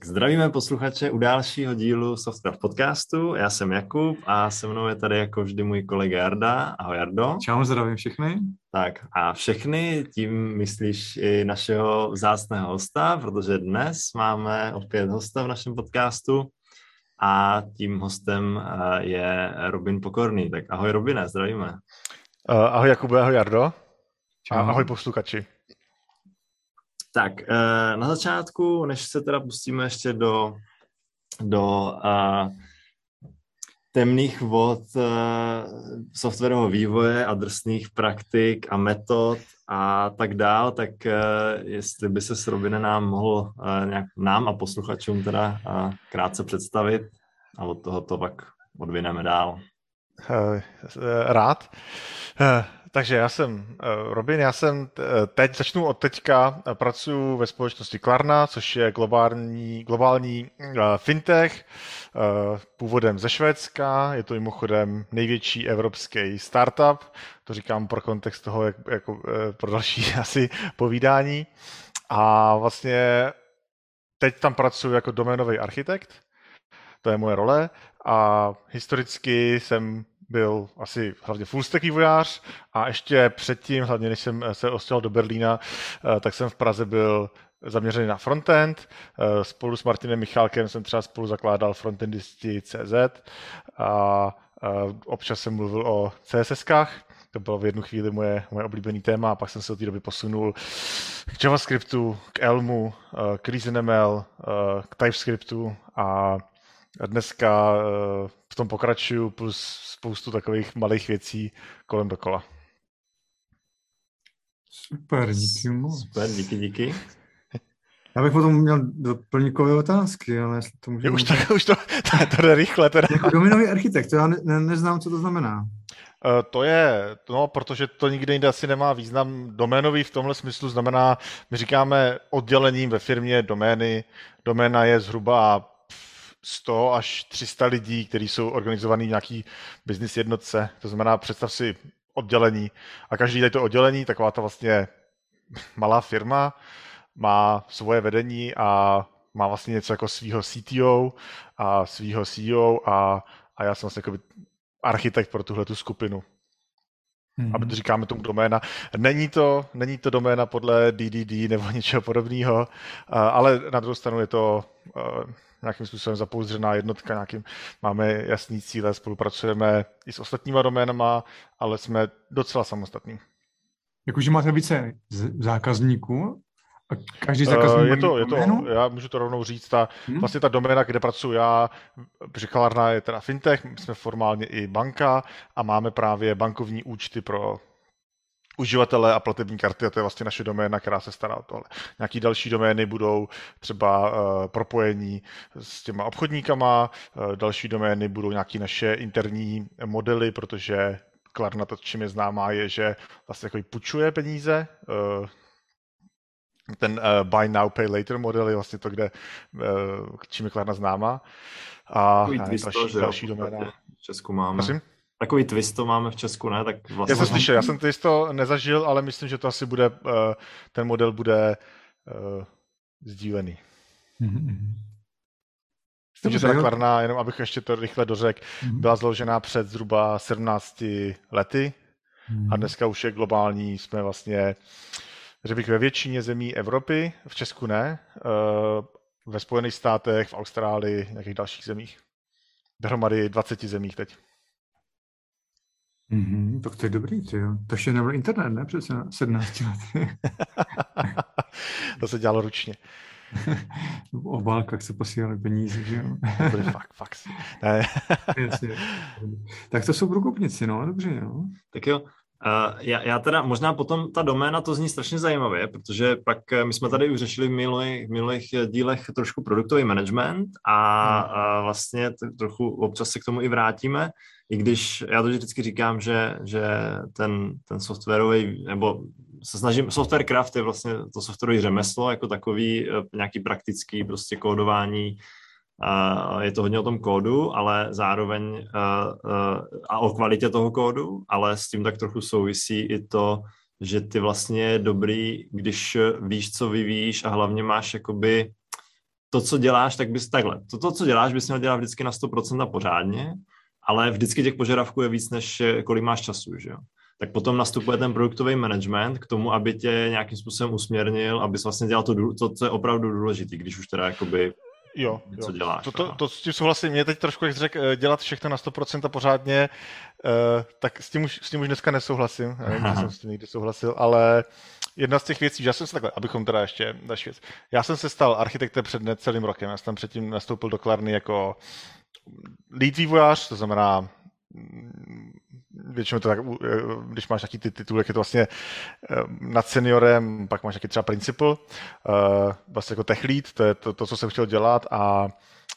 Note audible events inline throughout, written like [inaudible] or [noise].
Tak zdravíme posluchače u dalšího dílu Software podcastu. Já jsem Jakub a se mnou je tady jako vždy můj kolega Jarda. Ahoj Jardo. Čau, zdravím všechny. Tak a všechny, tím myslíš i našeho vzácného hosta, protože dnes máme opět hosta v našem podcastu a tím hostem eh, je Robin Pokorný. Tak ahoj Robine, zdravíme. Uh, ahoj Jakube, ahoj Jardo. Čau. A ahoj posluchači. Tak, eh, na začátku, než se teda pustíme ještě do, do uh, temných vod uh, softwarového vývoje a drsných praktik a metod a tak dál, tak jestli by se s Robine nám mohl nějak nám a posluchačům teda krátce představit a od toho to pak odvineme dál. Rád. Takže já jsem uh, Robin, já jsem eh, teď, začnu od teďka, eh, pracuji ve společnosti Klarna, což je globální, globální fintech, původem ze Švédska, je to mimochodem největší evropský startup, to říkám pro kontext toho, jak, jako, pro další [laughs] asi povídání. A vlastně teď tam pracuji jako doménový architekt, to je moje role a historicky jsem byl asi hlavně full stack vývojář a ještě předtím, hlavně než jsem se ostěhoval do Berlína, eh, tak jsem v Praze byl zaměřený na frontend. Eh, spolu s Martinem Michálkem jsem třeba spolu zakládal frontendisti.cz a eh, občas jsem mluvil o CSSkách. To bylo v jednu chvíli moje, moje oblíbený téma a pak jsem se od té doby posunul k JavaScriptu, k Elmu, k ReasonML, k TypeScriptu a dneska v tom pokračuju plus spoustu takových malých věcí kolem dokola. Super, díky moc. Super, díky, díky. [laughs] Já bych potom měl doplňkové otázky, ale jestli to můžeme... Už to, [laughs] už to, to, to jde rychle teda. Jako dominový architekt, to já ne, ne, neznám, co to znamená. Uh, to je, no, protože to nikde jinde asi nemá význam. Doménový v tomhle smyslu znamená, my říkáme oddělením ve firmě domény. Doména je zhruba 100 až 300 lidí, kteří jsou organizovaní v nějaký business jednotce. To znamená, představ si oddělení a každý tady to oddělení, taková ta vlastně malá firma, má svoje vedení a má vlastně něco jako svého CTO a svého CEO a, a já jsem vlastně jako architekt pro tuhle tu skupinu. Mm-hmm. Aby to říkáme tomu doména. Není to, není to doména podle DDD nebo [laughs] něčeho podobného, ale na druhou stranu je to nějakým způsobem zapouzdřená jednotka, nějakým, máme jasný cíle, spolupracujeme i s ostatníma doménama, ale jsme docela samostatní. Jakože máte více zákazníků a každý eh, zákazník uh, je to, je to, já můžu to rovnou říct, ta, hmm. vlastně ta doména, kde pracuji já, Břichalarna je teda fintech, jsme formálně i banka a máme právě bankovní účty pro uživatele a platební karty a to je vlastně naše doména, která se stará o tohle. Nějaký další domény budou třeba uh, propojení s těma obchodníkama, uh, další domény budou nějaké naše interní modely, protože Klarna to, čím je známá, je, že vlastně jako půjčuje peníze, uh, ten uh, buy now, pay later model je vlastně to, kde, uh, čím je Klarna známá. A další, další doména. V Česku máme. Prosím? Takový twist to máme v Česku, ne? Tak vlastně... Já jsem slyšel, já jsem twist to nezažil, ale myslím, že to asi bude, eh, ten model bude uh, sdílený. Mm-hmm. Myslím, že ta Klarna, jenom abych ještě to rychle dořekl, mm-hmm. byla založená před zhruba 17 lety mm-hmm. a dneska už je globální, jsme vlastně, že bych ve většině zemí Evropy, v Česku ne, uh, ve Spojených státech, v Austrálii, nějakých dalších zemích. Dohromady 20 zemích teď. Mm-hmm, tak to je dobrý, ty jo. To ještě nebyl internet, ne? Před 17 lety. [laughs] to se dělalo ručně. [laughs] v obálkách se posílali peníze, že jo? to fakt, [laughs] fakt. Ne. tak to jsou průkopnici, no, dobře, no. Tak jo, Uh, já, já teda, možná potom ta doména to zní strašně zajímavě, protože pak eh, my jsme tady už řešili v minulých, v minulých dílech trošku produktový management a, hmm. a vlastně trochu občas se k tomu i vrátíme, i když já to vždycky říkám, že, že ten, ten softwarový, nebo se snažím, software craft je vlastně to softwarové řemeslo, jako takový eh, nějaký praktický prostě kódování, je to hodně o tom kódu, ale zároveň a o kvalitě toho kódu, ale s tím tak trochu souvisí i to, že ty vlastně je dobrý, když víš, co vyvíjíš a hlavně máš jakoby to, co děláš, tak bys takhle. To, to co děláš, bys měl dělat vždycky na 100% a pořádně, ale vždycky těch požadavků je víc, než kolik máš času, že jo. Tak potom nastupuje ten produktový management k tomu, aby tě nějakým způsobem usměrnil, abys vlastně dělal to, to co je opravdu důležité, když už teda jakoby Jo, co jo. děláš. To, to, to s tím souhlasím. Mě teď trošku, jak řekl, eh, dělat všechno na 100% a pořádně, uh, tak s tím, už, s tím už dneska nesouhlasím. Nevím, že jsem s tím někdy souhlasil, ale jedna z těch věcí, že já jsem se takhle, abychom teda ještě další věc. Já jsem se stal architektem před necelým rokem. Já jsem předtím nastoupil do Klarny jako lead vývojář, to znamená mm, většinou to tak, eh, když máš nějaký ty tituly, jak je to vlastně nad seniorem, pak máš nějaký třeba principal, vlastně jako tech lead, to je to, to co jsem chtěl dělat a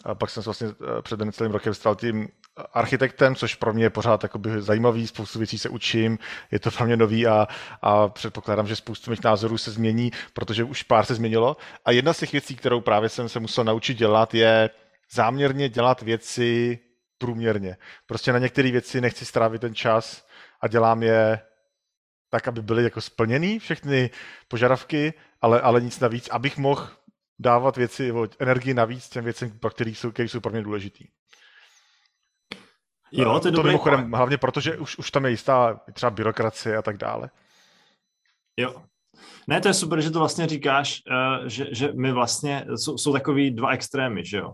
a pak jsem se vlastně před celým rokem stal tím architektem, což pro mě je pořád zajímavý, spoustu věcí se učím, je to pro mě nový a, a předpokládám, že spoustu mých názorů se změní, protože už pár se změnilo. A jedna z těch věcí, kterou právě jsem se musel naučit dělat, je záměrně dělat věci průměrně. Prostě na některé věci nechci strávit ten čas a dělám je tak, aby byly jako splněny všechny požadavky, ale, ale nic navíc, abych mohl dávat věci, energii navíc těm věcem, které jsou, které jsou pro mě důležitý. Jo, to, je to mimochodem, hlavně proto, že už, už tam je jistá třeba byrokracie a tak dále. Jo. Ne, to je super, že to vlastně říkáš, uh, že, že my vlastně, jsou, jsou takový dva extrémy, že jo.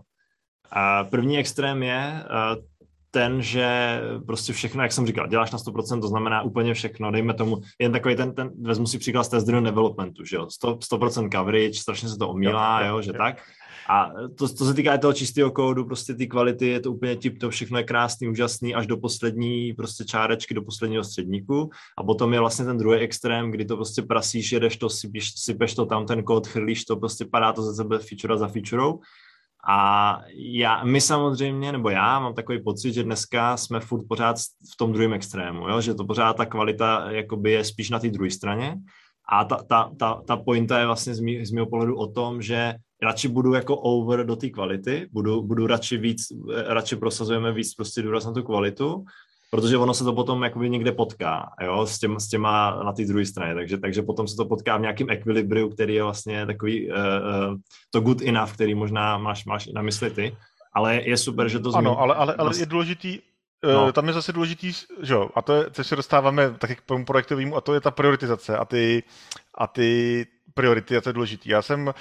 A první extrém je uh, ten, že prostě všechno, jak jsem říkal, děláš na 100%, to znamená úplně všechno, dejme tomu, jen takový ten, ten vezmu si příklad z test developmentu, že jo, 100%, 100% coverage, strašně se to omílá, jo, jo, jo že jo. tak, a to, to se týká toho čistého kódu, prostě ty kvality, je to úplně tip, to všechno je krásný, úžasný, až do poslední prostě čárečky, do posledního středníku. A potom je vlastně ten druhý extrém, kdy to prostě prasíš, jedeš to, sypeš, sypeš to tam, ten kód, chrlíš to, prostě padá to ze sebe feature za featurou. A já, my samozřejmě, nebo já mám takový pocit, že dneska jsme furt pořád v tom druhém extrému, jo? že to pořád ta kvalita jakoby je spíš na té druhé straně. A ta, ta, ta, ta pointa je vlastně z, mý, z mého pohledu o tom, že radši budu jako over do té kvality, budu, budu radši víc, radši prosazujeme víc prostě důraz na tu kvalitu, protože ono se to potom jakoby někde potká, jo, s, těma, s těma na té druhé straně, takže, takže potom se to potká v nějakém ekvilibriu, který je vlastně takový uh, uh, to good enough, který možná máš, máš na mysli ty, ale je super, že to zmíní. Ano, ale, ale, ale je důležitý, eh, No. Tam je zase důležitý, že jo, a to je, co se dostáváme taky k tomu projektovému, a to je ta prioritizace a ty, a ty priority, a to je důležitý. Já jsem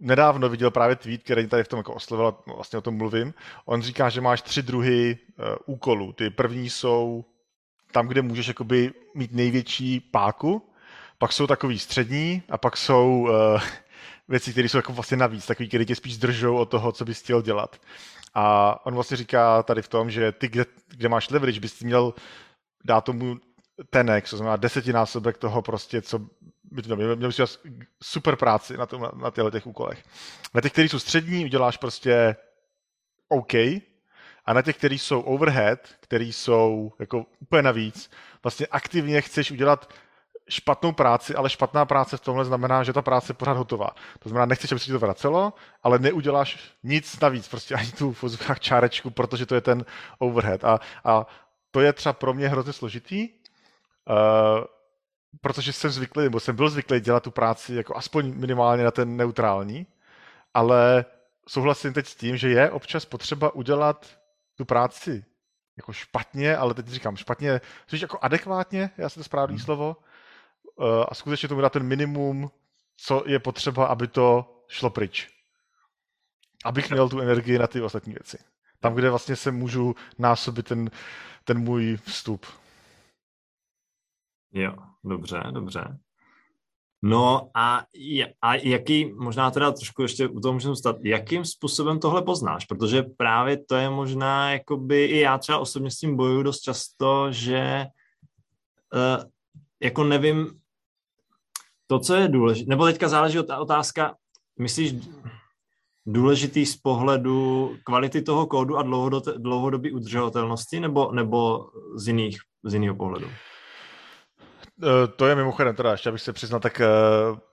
nedávno viděl právě tweet, který tady v tom jako oslovil, vlastně o tom mluvím. On říká, že máš tři druhy uh, úkolů. Ty první jsou tam, kde můžeš jakoby mít největší páku, pak jsou takový střední a pak jsou uh, [laughs] věci, které jsou jako vlastně navíc, takový, které tě spíš zdržou od toho, co bys chtěl dělat. A on vlastně říká tady v tom, že ty, kde, kde máš leverage, bys měl dát tomu tenek, to znamená desetinásobek toho prostě, co měl, měl bys super práci na, tom, na těchto těch úkolech. Na těch, které jsou střední, uděláš prostě OK, a na těch, které jsou overhead, které jsou jako úplně navíc, vlastně aktivně chceš udělat špatnou práci, ale špatná práce v tomhle znamená, že ta práce je pořád hotová. To znamená, nechceš, aby se ti to vracelo, ale neuděláš nic navíc, prostě ani tu v čárečku, protože to je ten overhead. A, a to je třeba pro mě hrozně složitý, uh, protože jsem zvyklý, nebo jsem byl zvyklý dělat tu práci jako aspoň minimálně na ten neutrální, ale souhlasím teď s tím, že je občas potřeba udělat tu práci jako špatně, ale teď říkám špatně, což jako adekvátně, já jsem to správný hmm. slovo, eh, a skutečně tomu dát ten minimum, co je potřeba, aby to šlo pryč. Abych měl tu energii na ty ostatní věci. Tam, kde vlastně se můžu násobit ten, ten můj vstup. Jo, dobře, dobře. No a, a jaký, možná teda trošku ještě u toho můžeme stát, jakým způsobem tohle poznáš? Protože právě to je možná, jakoby, i já třeba osobně s tím bojuju dost často, že uh, jako nevím, to, co je důležité, nebo teďka záleží otázka, myslíš důležitý z pohledu kvality toho kódu a dlouhodobé udržovatelnosti, nebo, nebo z, jiných, z jiného pohledu? Eh, to je mimochodem teda, ještě abych se přiznal, tak eh,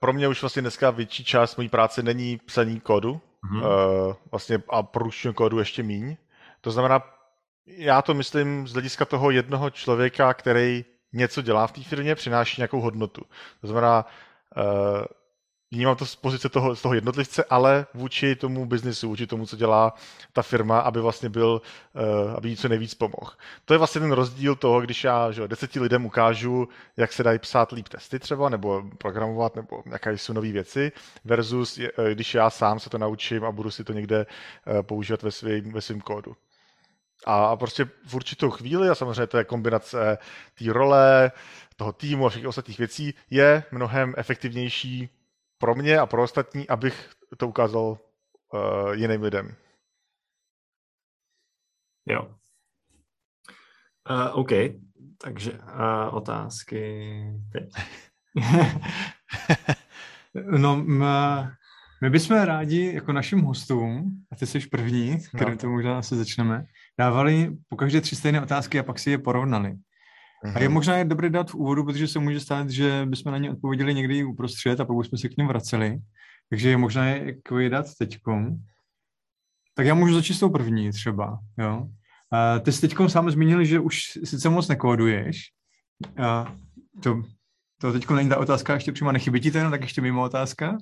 pro mě už vlastně dneska větší část mojí práce není psaní kódu, mm-hmm. vlastně a produčního kódu ještě míň. To znamená, já to myslím z hlediska toho jednoho člověka, který něco dělá v té firmě, přináší nějakou hodnotu. To znamená, vnímám to z pozice toho, z toho jednotlivce, ale vůči tomu biznisu, vůči tomu, co dělá ta firma, aby vlastně byl, uh, aby jí co nejvíc pomohl. To je vlastně ten rozdíl toho, když já že, deseti lidem ukážu, jak se dají psát líp testy třeba, nebo programovat, nebo jaké jsou nové věci, versus eh, když já sám se to naučím a budu si to někde uh, používat ve svém ve svým kódu. A prostě v určitou chvíli, a samozřejmě to je kombinace té role, toho týmu a všech ostatních věcí, je mnohem efektivnější pro mě a pro ostatní, abych to ukázal uh, jiným lidem. Jo. Uh, OK, takže uh, otázky teď. [laughs] no, m- my bychom rádi jako našim hostům, a ty jsi první, kterým no. to možná asi začneme, dávali po každé tři stejné otázky a pak si je porovnali. Mm-hmm. A je mhm. možná je dobré dát v úvodu, protože se může stát, že bychom na ně odpověděli někdy uprostřed a pak bychom se k ním vraceli. Takže je možná je jako dát teďkom. Tak já můžu začít s tou první třeba, jo. A ty jsi teďkom sám zmínil, že už sice moc nekóduješ. A to, to teďko není ta otázka, ještě přímo nechybí ti to, tak ještě mimo otázka? Uh,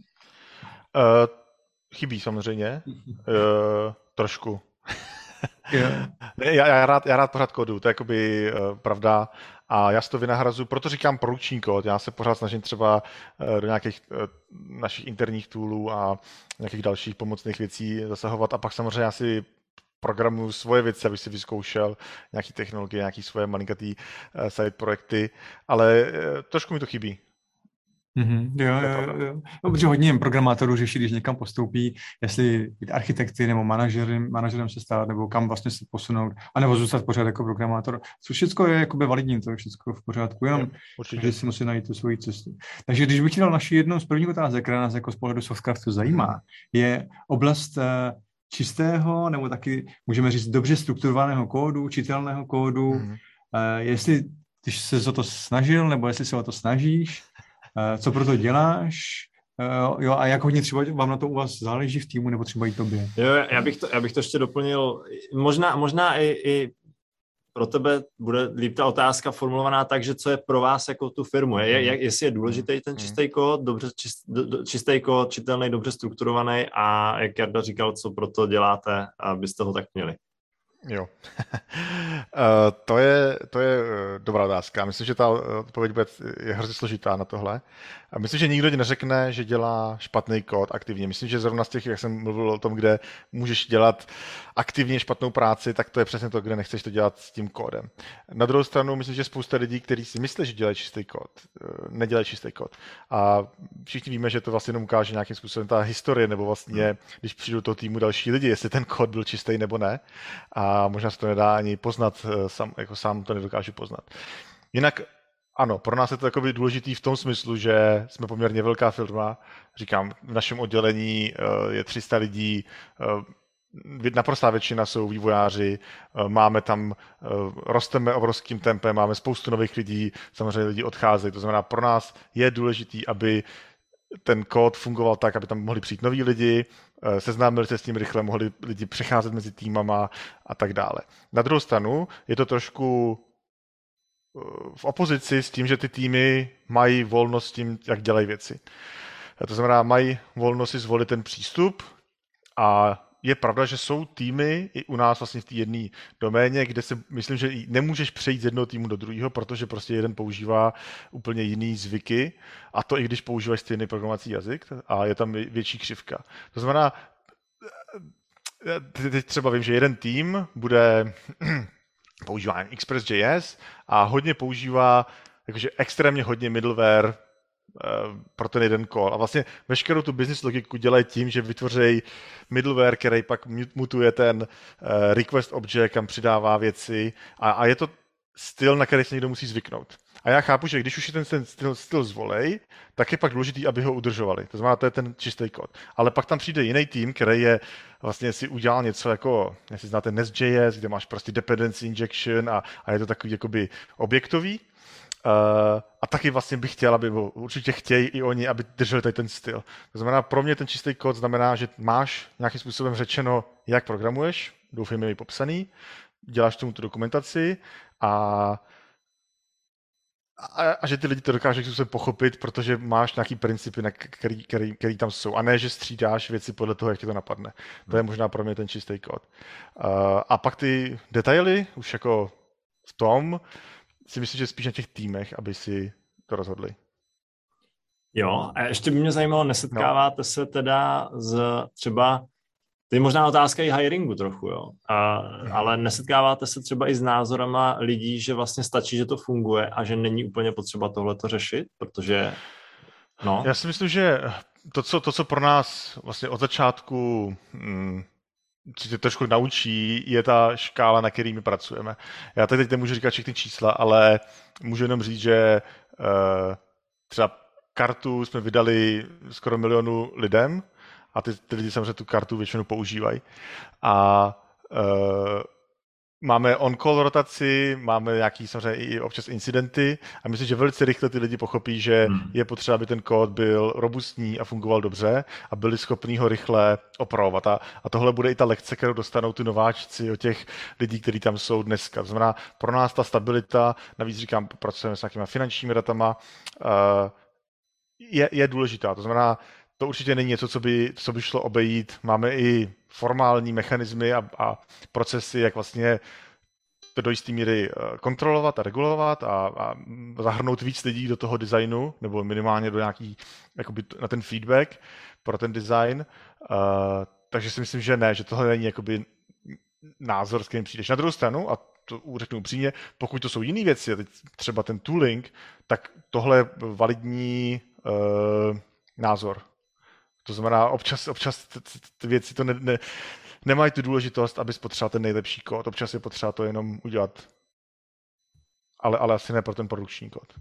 chybí samozřejmě. Uh, [laughs] trošku. Já, já, rád, já rád pořád kodu, to je jakoby uh, pravda. A já si to vynahrazu, proto říkám produkční kód, já se pořád snažím třeba uh, do nějakých uh, našich interních toolů a nějakých dalších pomocných věcí zasahovat. A pak samozřejmě já si programu svoje věci, abych si vyzkoušel nějaký technologie, nějaký svoje malinkatý uh, side projekty, ale uh, trošku mi to chybí. Mm-hmm, jo, jo, jo. No, protože hodně programátorů řeší, když někam postoupí, jestli být architekty nebo manažerem, manažerem se stát, nebo kam vlastně se posunout, anebo zůstat pořád jako programátor. Co všechno je jakoby validní, to je všechno v pořádku, jenom že si musí najít tu svoji cestu. Takže když bych ti dal naši jednou z prvních otázek, která nás jako z pohledu Softcraftu zajímá, je oblast uh, čistého, nebo taky můžeme říct dobře strukturovaného kódu, čitelného kódu, mm-hmm. jestli když se o to snažil, nebo jestli se o to snažíš, Eh, co pro to děláš, Uh, jo, a jak hodně třeba vám na to u vás záleží v týmu, nebo třeba i tobě? Jo, já bych to, já bych to ještě doplnil. Možná, možná i, i pro tebe bude líp ta otázka formulovaná tak, že co je pro vás jako tu firmu. Je, jak, jestli je důležitý ten mhm. čistý kód, dobře, čist, do, čistý kód, čitelný, dobře strukturovaný a jak Jarda říkal, co pro to děláte, abyste ho tak měli. Jo. [laughs] Eh, to, je, to je eh, dobrá otázka. Myslím, že ta odpověď bude, je hrozně složitá na tohle. A myslím, že nikdo ti neřekne, že dělá špatný kód aktivně. Myslím, že zrovna z těch, jak jsem mluvil o tom, kde můžeš dělat aktivně špatnou práci, tak to je přesně to, kde nechceš to dělat s tím kódem. Na druhou stranu, myslím, že spousta lidí, kteří si myslí, že dělají čistý kód, eh, nedělají čistý kód. A všichni víme, že to vlastně jenom ukáže nějakým způsobem ta historie, nebo vlastně, když přijdou do toho týmu další lidi, jestli ten kód byl čistý nebo ne. A možná se to nedá ani poznat, eh, sám, jako sám to nedokážu poznat. Jinak ano, pro nás je to takový důležitý v tom smyslu, že jsme poměrně velká firma. Říkám, v našem oddělení eh, je 300 lidí, eh, naprostá většina jsou vývojáři, eh, máme tam, rosteme obrovským tempem, máme spoustu nových lidí, samozřejmě lidi odcházejí, to znamená pro nás je důležitý, aby ten kód fungoval tak, aby tam mohli přijít noví lidi, seznámili se s tím rychle, mohli lidi přecházet mezi týmama a tak dále. Na druhou stranu je to trošku v opozici s tím, že ty týmy mají volnost s tím, jak dělají věci. To znamená, mají volnost si zvolit ten přístup a je pravda, že jsou týmy i u nás vlastně v té jedné doméně, kde se myslím, že nemůžeš přejít z jednoho týmu do druhého, protože prostě jeden používá úplně jiný zvyky a to i když používáš stejný programovací jazyk a je tam větší křivka. To znamená, teď třeba vím, že jeden tým bude [clears throat] používá Express.js a hodně používá jakože extrémně hodně middleware uh, pro ten jeden call. A vlastně veškerou tu business logiku dělají tím, že vytvoří middleware, který pak mutuje ten uh, request object, kam přidává věci a, a je to styl, na který se někdo musí zvyknout. A já chápu, že když už je ten, ten styl, styl zvolej, tak je pak důležitý, aby ho udržovali. To znamená, to je ten čistý kód. Ale pak tam přijde jiný tým, který je vlastně si udělal něco jako, jestli znáte Nest.js, kde máš prostě dependency injection a, a je to takový jakoby objektový. Uh, a taky vlastně bych chtěl, aby určitě chtějí i oni, aby drželi tady ten styl. To znamená, pro mě ten čistý kód znamená, že máš nějakým způsobem řečeno, jak programuješ, doufám, je popsaný, děláš tomu tu dokumentaci a a, a že ty lidi to dokážeš se pochopit, protože máš nějaký principy, na který, který, který tam jsou. A ne, že střídáš věci podle toho, jak ti to napadne. To je možná pro mě ten čistý kód. Uh, a pak ty detaily, už jako v tom, si myslím, že spíš na těch týmech, aby si to rozhodli. Jo, a ještě by mě zajímalo, nesetkáváte no. se teda z třeba to je možná otázka i hiringu trochu, jo. A, ale nesetkáváte se třeba i s názorama lidí, že vlastně stačí, že to funguje a že není úplně potřeba tohle to řešit, protože no. Já si myslím, že to, co, to, co pro nás vlastně od začátku hmm, co tě trošku naučí, je ta škála, na který my pracujeme. Já tady teď nemůžu říkat všechny čísla, ale můžu jenom říct, že uh, třeba kartu jsme vydali skoro milionu lidem, a ty, ty lidi samozřejmě tu kartu většinou používají. A uh, máme on-call rotaci, máme nějaký samozřejmě i občas incidenty a myslím, že velice rychle ty lidi pochopí, že hmm. je potřeba, aby ten kód byl robustní a fungoval dobře a byli schopni ho rychle opravovat. A, a tohle bude i ta lekce, kterou dostanou ty nováčci od těch lidí, kteří tam jsou dneska. To znamená, pro nás ta stabilita, navíc říkám, pracujeme s nějakýma finančními datama, uh, je, je důležitá. To znamená, to určitě není něco, co by, co by šlo obejít. Máme i formální mechanismy a, a procesy, jak vlastně to do jisté míry eh, kontrolovat a regulovat a, a zahrnout víc lidí do toho designu, nebo minimálně do nějaký, jakoby na ten feedback pro ten design. Uh, takže si myslím, že ne, že tohle není jakoby názor, s kterým přijdeš. Na druhou stranu, a to řeknu upřímně, pokud to jsou jiné věci, teď třeba ten tooling, tak tohle je validní uh, názor. To znamená, občas, občas ty věci to ne, ne, nemají tu důležitost, aby potřeboval ten nejlepší kód. Občas je potřeba to jenom udělat, ale, ale asi ne pro ten produkční kód.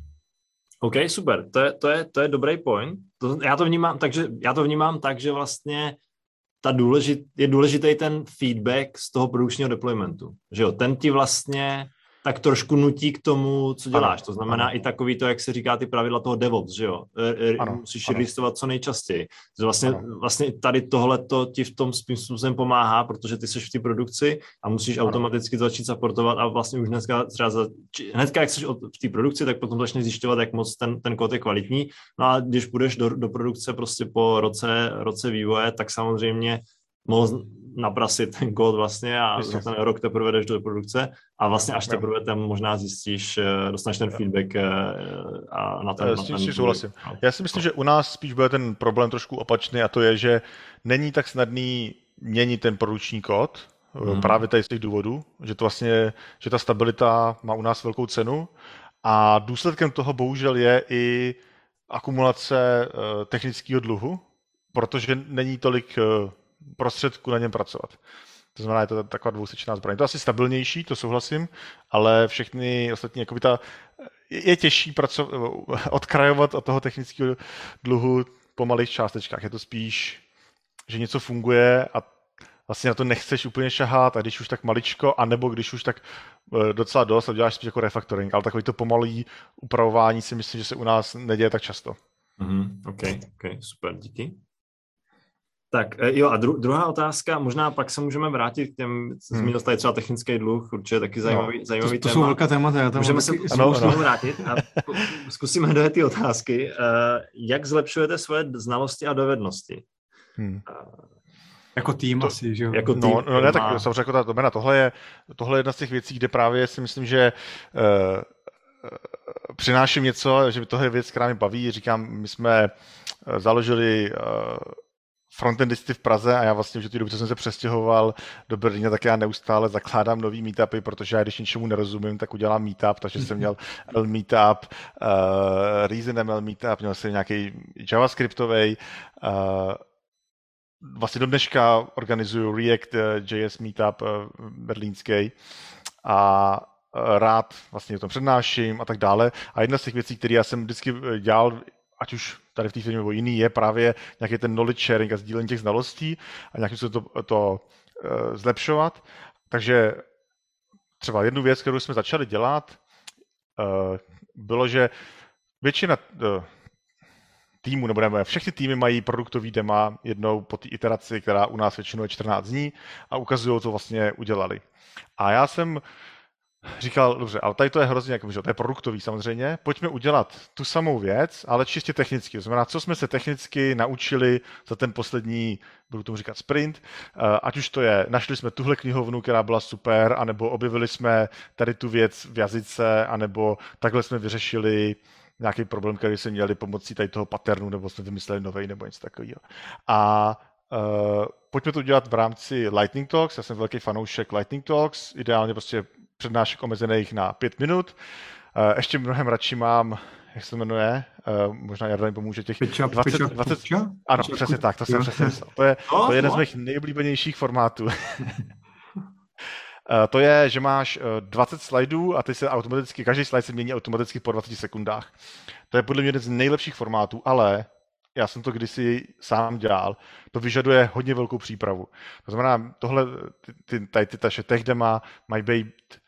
OK, super, to je, to je, to je dobrý point. To, já, to vnímám, takže, já to vnímám tak, že vlastně ta důležit, je důležitý ten feedback z toho produkčního deploymentu. Že jo, ten ti vlastně tak trošku nutí k tomu, co děláš. Ano, to znamená ano. i takový to, jak se říká ty pravidla toho DevOps, že jo? E, e, ano, Musíš ano. listovat co nejčastěji. Vlastně, vlastně tady tohle to ti v tom způsobem pomáhá, protože ty jsi v té produkci a musíš ano. automaticky začít supportovat a vlastně už dneska třeba za, hnedka, jak jsi v té produkci, tak potom začneš zjišťovat, jak moc ten, ten kód je kvalitní. No a když půjdeš do, do produkce prostě po roce, roce vývoje, tak samozřejmě mohl naprasit ten kód vlastně a Myslím. za ten rok teprve jdeš do produkce a vlastně až teprve tam možná zjistíš, eh, dostaneš ten feedback eh, a na ten... S tím si souhlasím. Já si myslím, že u nás spíš bude ten problém trošku opačný a to je, že není tak snadný měnit ten produkční kód, hmm. právě tady z těch důvodů, že to vlastně, že ta stabilita má u nás velkou cenu a důsledkem toho bohužel je i akumulace technického dluhu, protože není tolik prostředku na něm pracovat. To znamená, je to taková dvousečná zbraň. Je to asi stabilnější, to souhlasím, ale všechny ostatní, jako by ta, je těžší praco- [laughs] odkrajovat od toho technického dluhu po malých částečkách. Je to spíš, že něco funguje a vlastně na to nechceš úplně šahat a když už tak maličko, anebo když už tak eh, docela dost, a děláš spíš jako refactoring, ale takový to pomalý upravování si myslím, že se u nás neděje tak často. Mm-hmm. OK, OK, super, díky. Tak e, jo a dru, druhá otázka, možná pak se můžeme vrátit k těm, hmm. zmínil tady třeba technický dluh, určitě taky zajímavý, no, zajímavý to, to téma. jsou velká témata. Já tam můžeme se ano, ano. vrátit a zkusíme do ty otázky. Uh, jak zlepšujete svoje znalosti a dovednosti? Hmm. Uh, jako tým to, asi, že jo? Jako no, tým, no, no ne, tak samozřejmě jako ta domena, tohle je, tohle je jedna z těch věcí, kde právě si myslím, že uh, přináším něco, že tohle je věc, která mě baví. Říkám, my jsme založili uh, frontendisty v Praze a já vlastně že ty doby, co jsem se přestěhoval do Berlína, tak já neustále zakládám nový meetupy, protože já když něčemu nerozumím, tak udělám meetup, takže jsem měl L meetup, uh, Reason ML meetup, měl jsem nějaký JavaScriptový, uh, vlastně do dneška organizuju React eh, JS meetup uh, berlínský a rád vlastně o tom přednáším a tak dále. A jedna z těch věcí, které já jsem vždycky dělal, ať už tady v té firmě nebo jiný, je právě nějaký ten knowledge sharing a sdílení těch znalostí a nějakým se to, to uh, zlepšovat. Takže třeba jednu věc, kterou jsme začali dělat, uh, bylo, že většina uh, týmu, nebo nebo všechny týmy mají produktový dema jednou po té iteraci, která u nás většinou je 14 dní a ukazují, co vlastně udělali. A já jsem říkal, dobře, ale tady to je hrozně, jako, že to je produktový samozřejmě, pojďme udělat tu samou věc, ale čistě technicky. To znamená, co jsme se technicky naučili za ten poslední, budu tomu říkat sprint, eh, ať už to je, našli jsme tuhle knihovnu, která byla super, anebo objevili jsme tady tu věc v jazyce, anebo takhle jsme vyřešili nějaký problém, který jsme měli pomocí tady toho paternu, nebo jsme vymysleli nový nebo něco takového. A uh, pojďme to udělat v rámci Lightning Talks. Já jsem velký fanoušek Lightning Talks, ideálně prostě přednášek omezených na pět minut. Uh, ještě mnohem radši mám jak se jmenuje, uh, možná Jarda mi pomůže, těch Pitcha, 20, pitcha, 20 pitcha? ano, přesně tak, to jsem přesně myslel. To je, no, to je jeden z no. mých nejoblíbenějších formátů. Uh, [laughs] to je, že máš uh, 20 slajdů a ty se automaticky, každý slide se mění automaticky po 20 sekundách. To je podle mě jeden z nejlepších formátů, ale já jsem to kdysi sám dělal, to vyžaduje hodně velkou přípravu. To znamená, tohle, ty, ty, tady ty taše tech dema mají být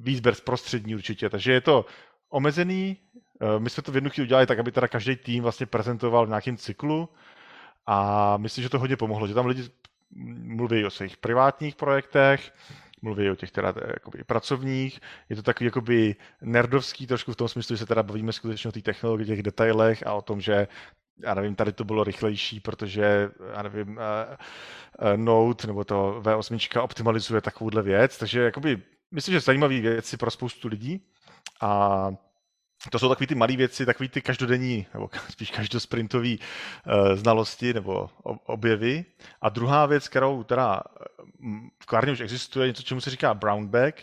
víc bezprostřední určitě, takže je to omezený, uh, my jsme to v jednu chvíli udělali tak, aby teda každý tým vlastně prezentoval v nějakém cyklu a myslím, že to hodně pomohlo, že tam lidi mluví o svých privátních projektech, mluví o těch teda jakoby pracovních. Je to takový jakoby nerdovský trošku v tom smyslu, že se teda bavíme skutečně o té technologii, těch detailech a o tom, že já nevím, tady to bylo rychlejší, protože, já nevím, uh, uh, Note nebo to V8 optimalizuje takovouhle věc, takže jakoby, myslím, že zajímavé věci pro spoustu lidí a to jsou takové ty malé věci, takové ty každodenní, nebo [laughs] spíš každosprintové uh, znalosti nebo objevy. A druhá věc, kterou teda v Klarně už existuje, něco, čemu se říká brown bag,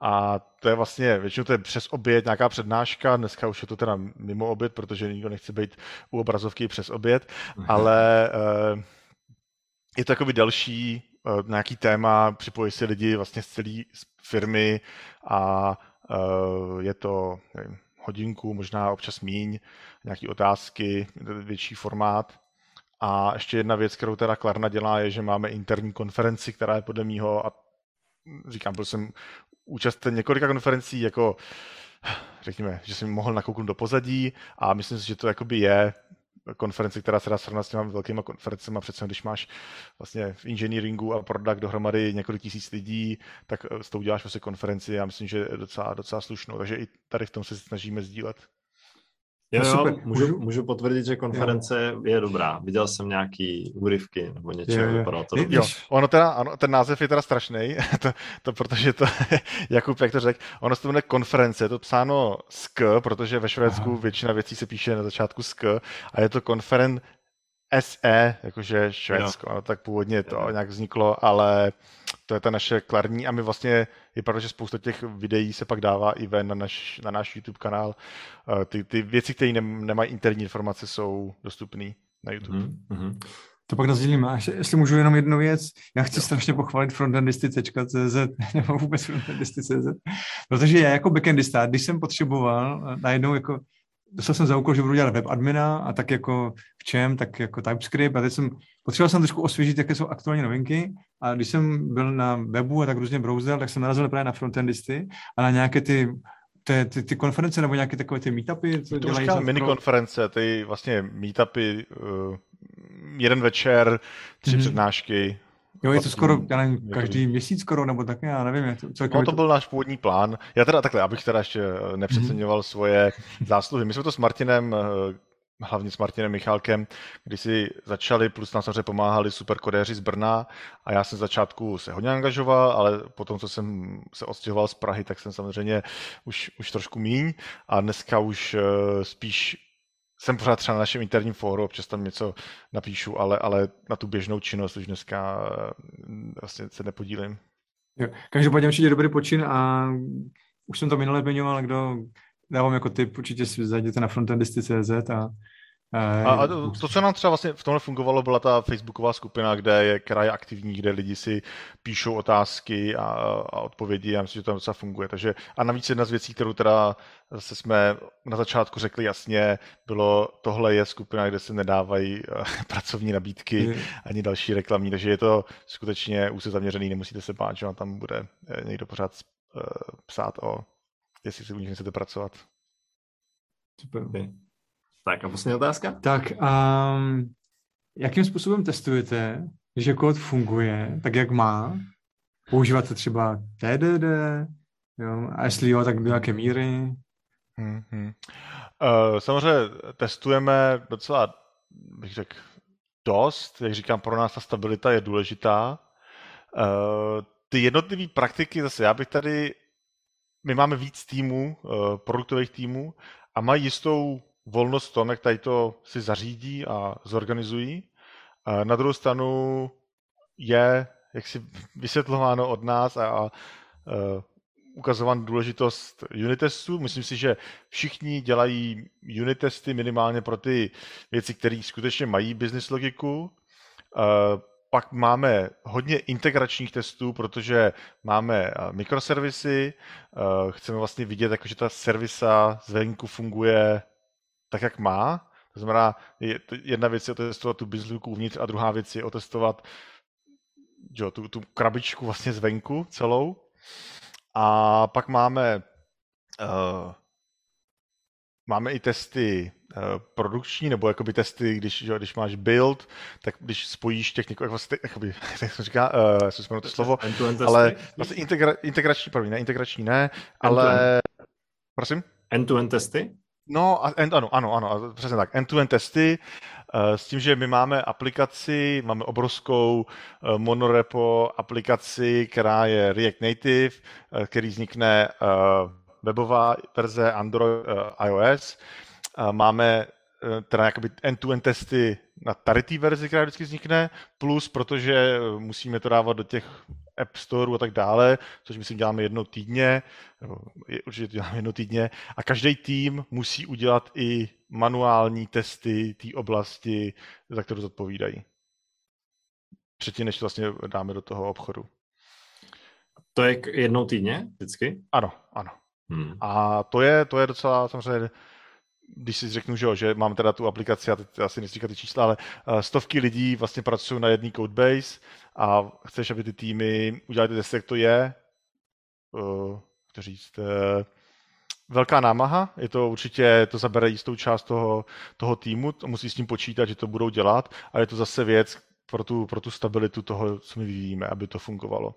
a to je vlastně, většinou to je přes oběd, nějaká přednáška, dneska už je to teda mimo oběd, protože nikdo nechce být u obrazovky přes oběd, mhm. ale uh, je to jakoby další uh, nějaký téma, připojí si lidi vlastně z celé firmy a uh, je to, nevím, hodinku, možná občas míň, nějaké otázky, větší formát. A ještě jedna věc, kterou teda Klarna dělá, je, že máme interní konferenci, která je podle mýho, a říkám, byl jsem účasten několika konferencí, jako řekněme, že jsem mohl nakouknout do pozadí a myslím si, že to jakoby je konference, která se dá srovnat s těma velkýma konferencemi, přece když máš vlastně v engineeringu a product dohromady několik tisíc lidí, tak s tou uděláš vlastně konferenci, já myslím, že je docela, docela slušnou, takže i tady v tom se snažíme sdílet. Jo, no, jo, můžu, můžu potvrdit, že konference jo. je dobrá. Viděl jsem nějaký úryvky nebo něco, jo, jo. vypadalo to Jo, ono teda, ano, ten název je teda strašný, [laughs] to, to, protože to, [laughs] Jakub, jak to řekl, ono se to jmenuje konference, je to psáno sk, protože ve Švédsku Aha. většina věcí se píše na začátku sk a je to konferen SE, jakože Švédsko, no, tak původně to jo. nějak vzniklo, ale to je ta naše klarní a my vlastně, je pravda, že spousta těch videí se pak dává i ven na náš, na náš YouTube kanál. Eh, ty, ty věci, které ne, nemají interní informace, jsou dostupné na YouTube. Mm-hmm. To pak rozdělíme. A jestli můžu jenom jednu věc, já chci jo. strašně pochválit frontendisty.cz [laughs] nebo vůbec frontendisty.cz, protože já jako backendista, když jsem potřeboval eh, najednou jako dostal jsem za úkol, že budu dělat web admina a tak jako v čem, tak jako TypeScript a teď jsem, potřeboval jsem trošku osvěžit, jaké jsou aktuální novinky a když jsem byl na webu a tak různě browser, tak jsem narazil právě na frontendisty a na nějaké ty ty, ty, ty konference nebo nějaké takové ty meetupy? Co to dělají mini konference, ty vlastně meetupy, uh, jeden večer, tři mm-hmm. přednášky, Jo, je to skoro, já nevím, každý měsíc skoro, nebo tak, já nevím. Co, no, to byl náš původní plán. Já teda takhle, abych teda ještě eh, nepřeceňoval mm-hmm. svoje [laughs] zásluhy. My jsme to s Martinem, eh, hlavně s Martinem Michálkem, když si začali, plus nám samozřejmě pomáhali superkodéři z Brna a já jsem začátku se hodně angažoval, ale potom, co jsem se odstěhoval z Prahy, tak jsem samozřejmě už, už trošku míň a dneska už uh, spíš jsem pořád třeba na našem interním fóru, občas tam něco napíšu, ale, ale na tu běžnou činnost už dneska mm, vlastně se nepodílím. Jo. Každopádně určitě dobrý počin a už jsem to minule zmiňoval, kdo dávám jako tip, určitě si zajděte na frontendisty.cz a a, a to, to, co nám třeba vlastně v tomhle fungovalo, byla ta facebooková skupina, kde je, která je aktivní, kde lidi si píšou otázky a, a odpovědi. Já myslím, že to tam docela funguje. Takže, a navíc jedna z věcí, kterou teda zase jsme na začátku řekli jasně, bylo, tohle je skupina, kde se nedávají uh, [laughs] pracovní nabídky je. ani další reklamní, takže je to skutečně úse zaměřený, nemusíte se bát, že vám tam bude eh, někdo pořád uh, psát o, jestli si u nich chcete pracovat. Super. Okay. Tak a poslední otázka? Tak um, jakým způsobem testujete, že kód funguje tak, jak má? Používáte třeba TDD, Jo? A jestli jo, tak do jaké míry? Hmm, hmm. Uh, samozřejmě testujeme docela, bych řekl, dost. Jak říkám, pro nás ta stabilita je důležitá. Uh, ty jednotlivé praktiky, zase já bych tady, my máme víc týmů, uh, produktových týmů a mají jistou volnost v tom, jak tady to si zařídí a zorganizují. Uh, na druhou stranu je jak si vysvětlováno od nás a, a ukazovat důležitost unit testů. Myslím si, že všichni dělají unit testy minimálně pro ty věci, které skutečně mají business logiku. Pak máme hodně integračních testů, protože máme mikroservisy, chceme vlastně vidět, jako, že ta servisa zvenku funguje tak, jak má. To znamená, jedna věc je otestovat tu business uvnitř a druhá věc je otestovat jo, tu, tu krabičku vlastně zvenku celou. A pak máme uh, máme i testy uh, produkční, nebo jakoby testy, když, jo, když máš build, tak když spojíš těch několik, vlastně, jakoby, [laughs] jak se říká, uh, jsem to slovo, ale vlastně integra, integrační, první, ne, integrační ne, ale, prosím? End-to-end testy? No, end, ano, ano, ano, přesně tak. End-to-end testy eh, s tím, že my máme aplikaci, máme obrovskou eh, monorepo aplikaci, která je React Native, eh, který vznikne webová verze Android, iOS. Máme teda jakoby end-to-end testy na tady té verzi, která vždycky vznikne, plus protože musíme to dávat do těch App Store a tak dále, což myslím děláme jednou týdně, nebo určitě to děláme jednou týdně, a každý tým musí udělat i manuální testy té oblasti, za kterou zodpovídají. Předtím, než to vlastně dáme do toho obchodu. To je jednou týdně vždycky? Ano, ano. Hmm. A to je, to je docela samozřejmě když si řeknu, že, jo, že mám teda tu aplikaci, a teď asi nechci ty čísla, ale uh, stovky lidí vlastně pracují na jedný codebase a chceš, aby ty týmy udělali ty testy, jak to je, uh, to říct, uh, velká námaha, je to určitě, to zabere jistou část toho, toho týmu, to musí s tím počítat, že to budou dělat a je to zase věc pro tu, pro tu stabilitu toho, co my vyvíjíme, aby to fungovalo.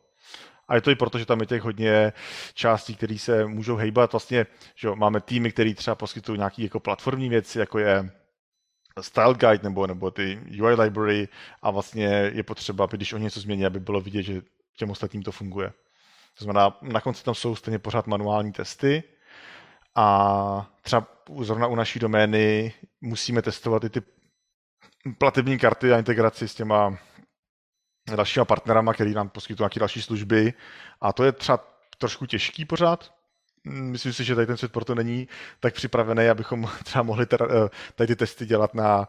A je to i proto, že tam je těch hodně částí, které se můžou hejbat. Vlastně, že jo, máme týmy, které třeba poskytují nějaké jako platformní věci, jako je style guide nebo, nebo ty UI library a vlastně je potřeba, aby když oni něco změní, aby bylo vidět, že těm ostatním to funguje. To znamená, na konci tam jsou stejně pořád manuální testy a třeba zrovna u naší domény musíme testovat i ty platební karty a integraci s těma dalšíma partnerama, který nám poskytují nějaké další služby a to je třeba trošku těžký pořád. Myslím si, že tady ten svět proto není tak připravený, abychom [laughs] třeba mohli teda, eh, tady ty testy dělat na uh,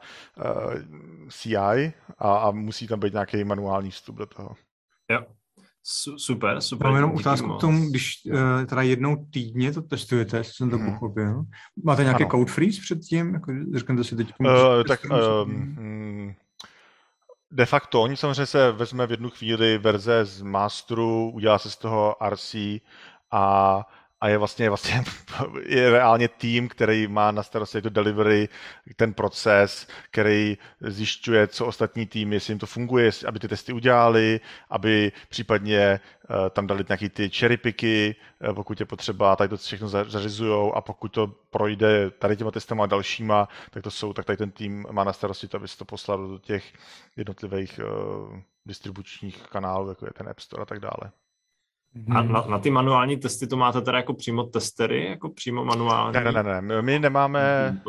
eh, CI a, a musí tam být nějaký manuální vstup do toho. Jo, super, super. Mám jenom otázku k tomu, když uh, teda jednou týdně to testujete, jestli jsem to hmm. pochopil. Máte nějaký ano. code freeze předtím? Jako, řekněte si teď. Uh, tak um, De facto, oni samozřejmě se vezme v jednu chvíli verze z masteru, udělá se z toho RC a a je vlastně, vlastně je reálně tým, který má na starosti to delivery, ten proces, který zjišťuje, co ostatní týmy, jestli jim to funguje, aby ty testy udělali, aby případně uh, tam dali nějaký ty cherry picky, uh, pokud je potřeba, tady to všechno zařizují a pokud to projde tady těma testama a dalšíma, tak to jsou, tak tady ten tým má na starosti to, aby se to poslal do těch jednotlivých uh, distribučních kanálů, jako je ten App Store a tak dále. A na, na ty manuální testy to máte teda jako přímo testery, jako přímo manuální? Ne, ne, ne, ne. my nemáme mm,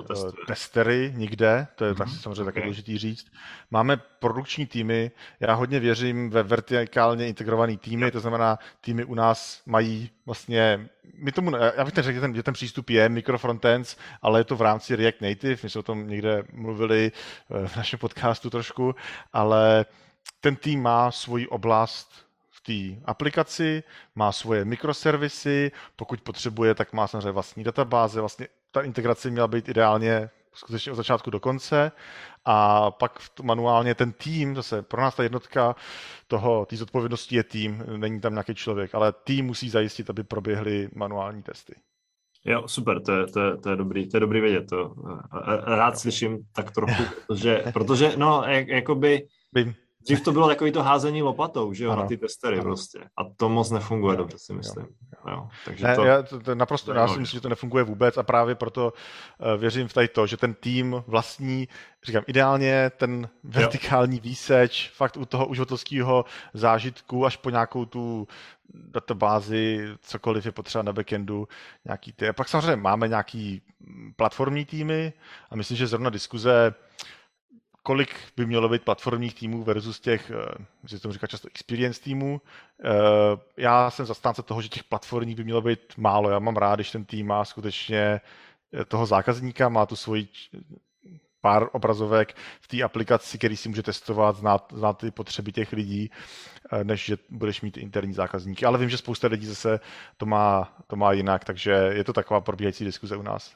testery nikde, to je mm-hmm. samozřejmě okay. taky důležitý říct. Máme produkční týmy, já hodně věřím ve vertikálně integrovaný týmy, to znamená, týmy u nás mají vlastně, my tomu, já bych řekl, že ten, že ten přístup je microfrontends, ale je to v rámci React Native, my jsme o tom někde mluvili eh, v našem podcastu trošku, ale ten tým má svoji oblast té aplikaci, má svoje mikroservisy, pokud potřebuje, tak má samozřejmě vlastní databáze, vlastně ta integrace měla být ideálně skutečně od začátku do konce a pak manuálně ten tým, zase pro nás ta jednotka toho, té zodpovědnosti je tým, není tam nějaký člověk, ale tým musí zajistit, aby proběhly manuální testy. Jo, super, to je, to je, to je, dobrý, to je dobrý vědět. To. Rád slyším tak trochu, [laughs] protože, protože no, jak, jakoby... Vím Dřív to bylo takový to házení lopatou, že jo, ano. na ty testery ano. prostě. A to moc nefunguje dobře, si myslím. Jo. Jo. Takže ne, to... Já, to, to naprosto, já si myslím, že to nefunguje vůbec a právě proto uh, věřím v tady to, že ten tým vlastní, říkám, ideálně ten vertikální jo. výseč, fakt u toho uživatelského zážitku až po nějakou tu databázi, cokoliv je potřeba na backendu, nějaký ty. A pak samozřejmě máme nějaký platformní týmy a myslím, že zrovna diskuze kolik by mělo být platformních týmů versus těch, eh, že tomu říká často experience týmů. Eh, já jsem zastánce toho, že těch platformních by mělo být málo. Já mám rád, když ten tým má skutečně eh, toho zákazníka, má tu svoji pár obrazovek v té aplikaci, který si může testovat, znát, znát ty potřeby těch lidí, než že budeš mít interní zákazníky. Ale vím, že spousta lidí zase to má, to má jinak, takže je to taková probíhající diskuze u nás.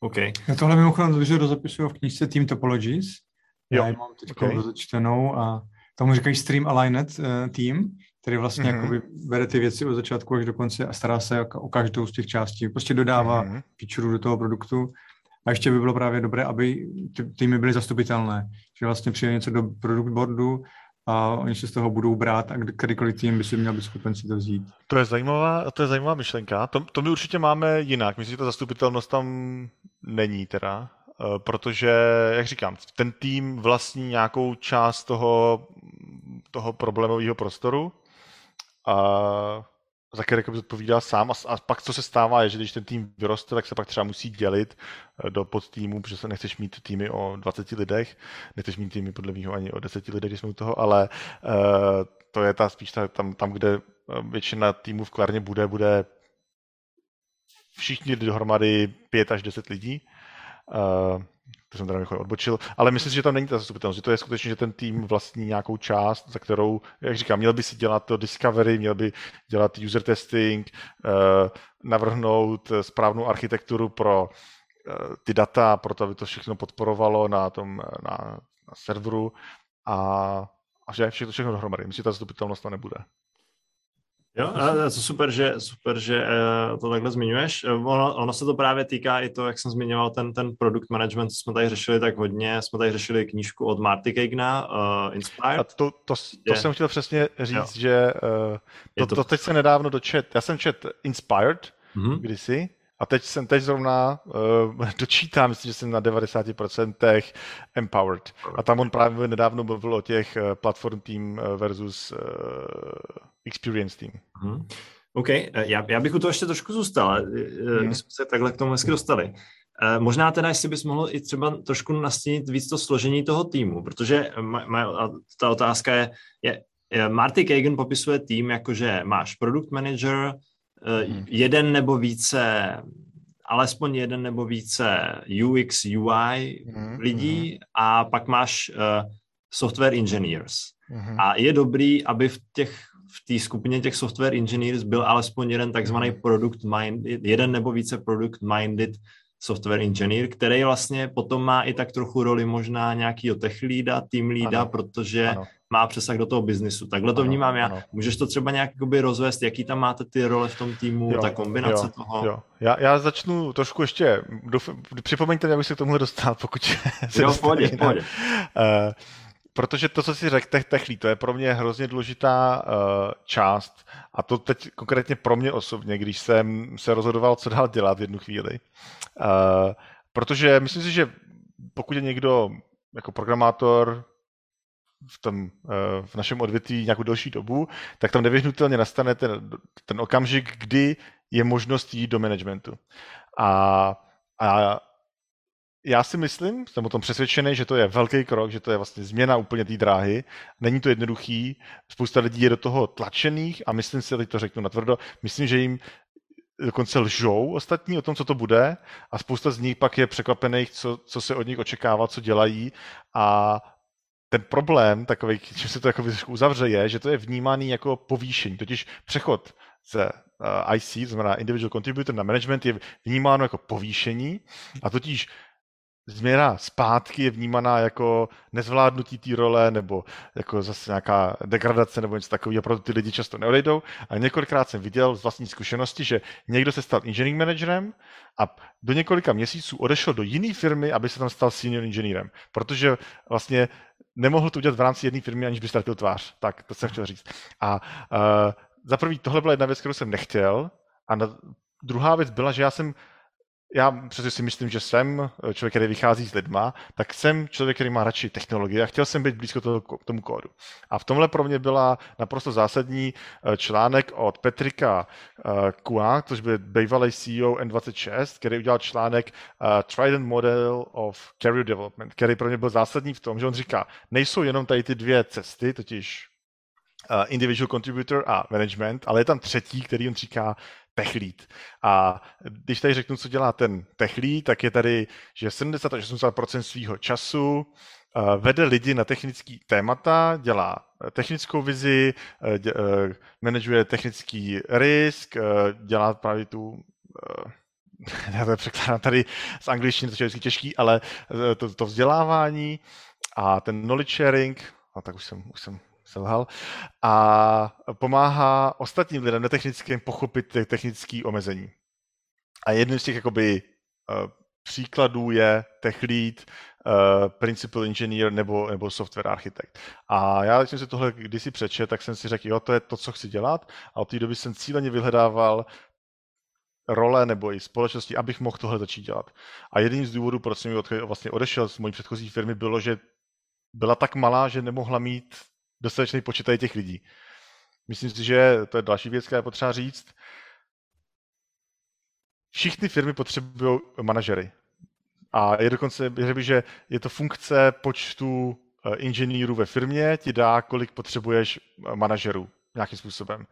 OK. Já tohle mimochodem že rozepisuju v knížce Team Topologies, Jo. Já ji mám teď okay. rozečtenou a tomu říkají Stream Aligned uh, Team, který vlastně mm-hmm. jakoby bere ty věci od začátku až do konce a stará se o, každou z těch částí. Prostě dodává mm-hmm. feature do toho produktu a ještě by bylo právě dobré, aby ty týmy byly zastupitelné. Že vlastně přijde něco do produkt boardu a oni se z toho budou brát a kdykoliv tým by si měl být schopen si to vzít. To je zajímavá, to je zajímavá myšlenka. To, to my určitě máme jinak. Myslím, že ta zastupitelnost tam není teda. Eh, protože, jak říkám, ten tým vlastní nějakou část toho, toho problémového prostoru a za který odpovídá sám. A, a pak co se stává je, že když ten tým vyroste, tak se pak třeba musí dělit eh, do podtýmů, protože se nechceš mít týmy o 20 lidech, nechceš mít týmy podle mého ani o 10 lidech, když jsme u toho, ale uh, to je ta spíš ta, tam, tam, kde většina týmů v Klarně bude, bude všichni dohromady 5 až 10 lidí Uh, to jsem teda mimochodem odbočil, ale myslím si, že tam není ta zastupitelnost, že to je skutečně, že ten tým vlastní nějakou část, za kterou, jak říkám, měl by si dělat to discovery, měl by dělat user testing, uh, navrhnout správnou architekturu pro uh, ty data, pro to, aby to všechno podporovalo na tom na, na serveru a, a že všechno, všechno dohromady. Myslím, že ta zastupitelnost tam nebude. Jo, to super, že, super, že eh, to takhle zmiňuješ. Eh, ono, ono se to právě týká i to, jak jsem zmiňoval, ten, ten product management, co jsme tady řešili tak hodně. Jsme tady řešili knížku od Marty Kegna, uh, Inspired. A to, to, to jsem chtěl přesně říct, jo. že uh, to, to, to teď se nedávno dočet. Já jsem čet Inspired mm-hmm. kdysi a teď jsem teď zrovna uh, [laughs] dočítám, myslím, že jsem na 90% empowered. A tam on právě nedávno mluvil o těch platform team versus uh, experience team. Hmm. OK, já, já bych u toho ještě trošku zůstal. Hmm. My jsme se takhle k tomu hezky dostali. Možná teda, jestli bys mohl i třeba trošku nastínit víc to složení toho týmu, protože ma, ta otázka je, je, Marty Kagan popisuje tým jako, že máš product manager, hmm. jeden nebo více, alespoň jeden nebo více UX, UI hmm. lidí hmm. a pak máš uh, software engineers. Hmm. A je dobrý, aby v těch té skupině těch software engineers byl alespoň jeden takzvaný hmm. product mind, jeden nebo více product minded software engineer, který vlastně potom má i tak trochu roli možná nějakýho tech leada, team leada, ano. protože ano. má přesah do toho biznisu. Takhle to ano, vnímám já. Ano. Můžeš to třeba nějak rozvést, jaký tam máte ty role v tom týmu, jo, ta kombinace jo, toho? Jo. Já, já začnu trošku ještě, připomeňte, abych se k tomuhle dostal, pokud [laughs] se Jo, pohodě, pohodě. Uh, protože to, co si řekl, tech, techlí, to je pro mě hrozně důležitá uh, část a to teď konkrétně pro mě osobně, když jsem se rozhodoval, co dál dělat v jednu chvíli. Uh, protože myslím si, že pokud je někdo jako programátor v, tom, uh, v našem odvětví nějakou delší dobu, tak tam nevyhnutelně nastane ten, ten okamžik, kdy je možnost jít do managementu. A, a já si myslím, jsem o tom přesvědčený, že to je velký krok, že to je vlastně změna úplně té dráhy. Není to jednoduchý, spousta lidí je do toho tlačených a myslím si, teď to řeknu natvrdo, myslím, že jim dokonce lžou ostatní o tom, co to bude a spousta z nich pak je překvapených, co, co se od nich očekává, co dělají. A ten problém, takový, čím se to jako uzavře, je, že to je vnímaný jako povýšení, totiž přechod ze uh, IC, to znamená Individual Contributor na management, je vnímáno jako povýšení. A totiž změna zpátky je vnímaná jako nezvládnutí té role nebo jako zase nějaká degradace nebo něco takového, proto ty lidi často neodejdou. A několikrát jsem viděl z vlastní zkušenosti, že někdo se stal engineering managerem a do několika měsíců odešel do jiné firmy, aby se tam stal senior inženýrem, protože vlastně nemohl to udělat v rámci jedné firmy, aniž by ztratil tvář. Tak, to jsem chtěl říct. A uh, za prvý, tohle byla jedna věc, kterou jsem nechtěl. A na, druhá věc byla, že já jsem já přesně si myslím, že jsem člověk, který vychází s lidma, tak jsem člověk, který má radši technologie a chtěl jsem být blízko toho, tomu kódu. A v tomhle pro mě byla naprosto zásadní eh, článek od Petrika eh, Kua, což byl bývalý CEO N26, který udělal článek Trident Model of Career Development, který pro mě byl zásadní v tom, že on říká, nejsou jenom tady ty dvě cesty, totiž individual contributor a management, ale je tam třetí, který on říká tech lead. A když tady řeknu, co dělá ten tech lead, tak je tady, že 70 až 80% svého času uh, vede lidi na technické témata, dělá eh, technickou vizi, uh, manažuje technický risk, dělá právě tu [laughs] já to překládám tady z angličtiny, to je vždycky těžký, ale to, to vzdělávání a ten knowledge sharing, no tak už jsem, už jsem selhal, a pomáhá ostatním lidem netechnickým pochopit technické omezení. A jedním z těch jakoby uh, příkladů je tech lead, uh, principal engineer nebo, nebo software architekt. A já, když jsem si tohle kdysi přečet, tak jsem si řekl, jo, to je to, co chci dělat. A od té doby jsem cíleně vyhledával role nebo i společnosti, abych mohl tohle začít dělat. A jedním z důvodů, proč jsem vlastně odešel z mojí předchozí firmy, bylo, že byla tak malá, že nemohla mít dostatečný počet těch lidí. Myslím si, že to je další věc, která je potřeba říct. Všichni firmy potřebují manažery. A je dokonce, řekl že je to funkce počtu eh, inženýrů ve firmě, ti dá, kolik potřebuješ eh, manažerů nějakým způsobem.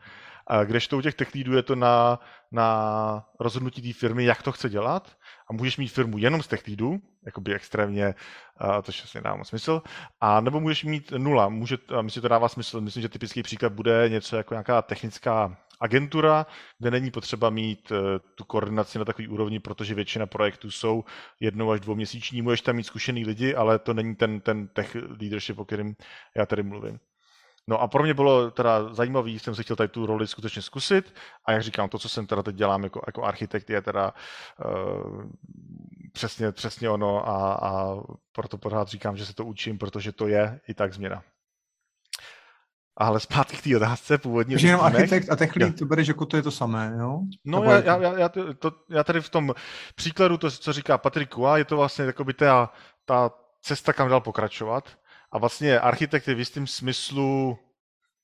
Kdežto u těch tech leadů je to na, na rozhodnutí té firmy, jak to chce dělat a můžeš mít firmu jenom z tech leadů, jakoby extrémně, to vlastně dává moc smysl, a nebo můžeš mít nula, může, myslím, to dává smysl, myslím, že typický příklad bude něco jako nějaká technická agentura, kde není potřeba mít e, tu koordinaci na takový úrovni, protože většina projektů jsou jednou až dvouměsíční, můžeš tam mít zkušený lidi, ale to není ten, ten tech leadership, o kterém já tady mluvím. No a pro mě bylo teda zajímavý, jsem si chtěl tady tu roli skutečně zkusit a jak říkám, to, co jsem teda teď dělám jako, jako architekt, je teda uh, přesně, přesně ono a, a proto pořád říkám, že se to učím, protože to je i tak změna. Ale zpátky k té otázce původně. Takže jenom architekt a tech lead, to bereš jako to je to samé, jo? No já, já, já, já, to, já tady v tom příkladu, to, co říká Patrik Kua, je to vlastně by ta, ta cesta, kam dál pokračovat. A vlastně architekt je v jistém smyslu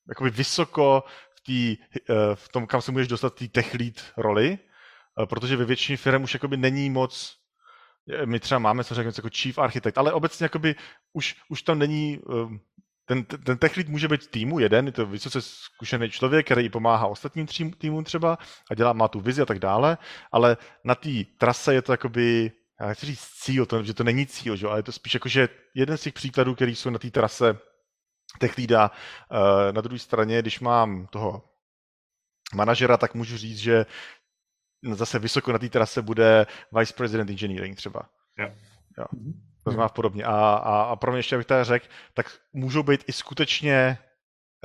jakoby vysoko v, tý, eh, v tom, kam se můžeš dostat té tech lead roli, eh, protože ve většině firm už jakoby není moc eh, my třeba máme co řekněme jako chief architect, ale obecně jakoby už, už tam není ten, ten tech lead může být týmu jeden, je to vysoce zkušený člověk, který pomáhá ostatním týmům třeba a dělá, má tu vizi a tak dále, ale na té trase je to jakoby já nechci říct cíl, to, že to není cíl, že? ale je to spíš jako, že jeden z těch příkladů, který jsou na té trase tech leada, uh, na druhé straně, když mám toho manažera, tak můžu říct, že zase vysoko na té trase bude Vice President Engineering třeba. Yeah. Jo. To znamená podobně. A, a, a pro mě ještě, abych tady řekl, tak můžou být i skutečně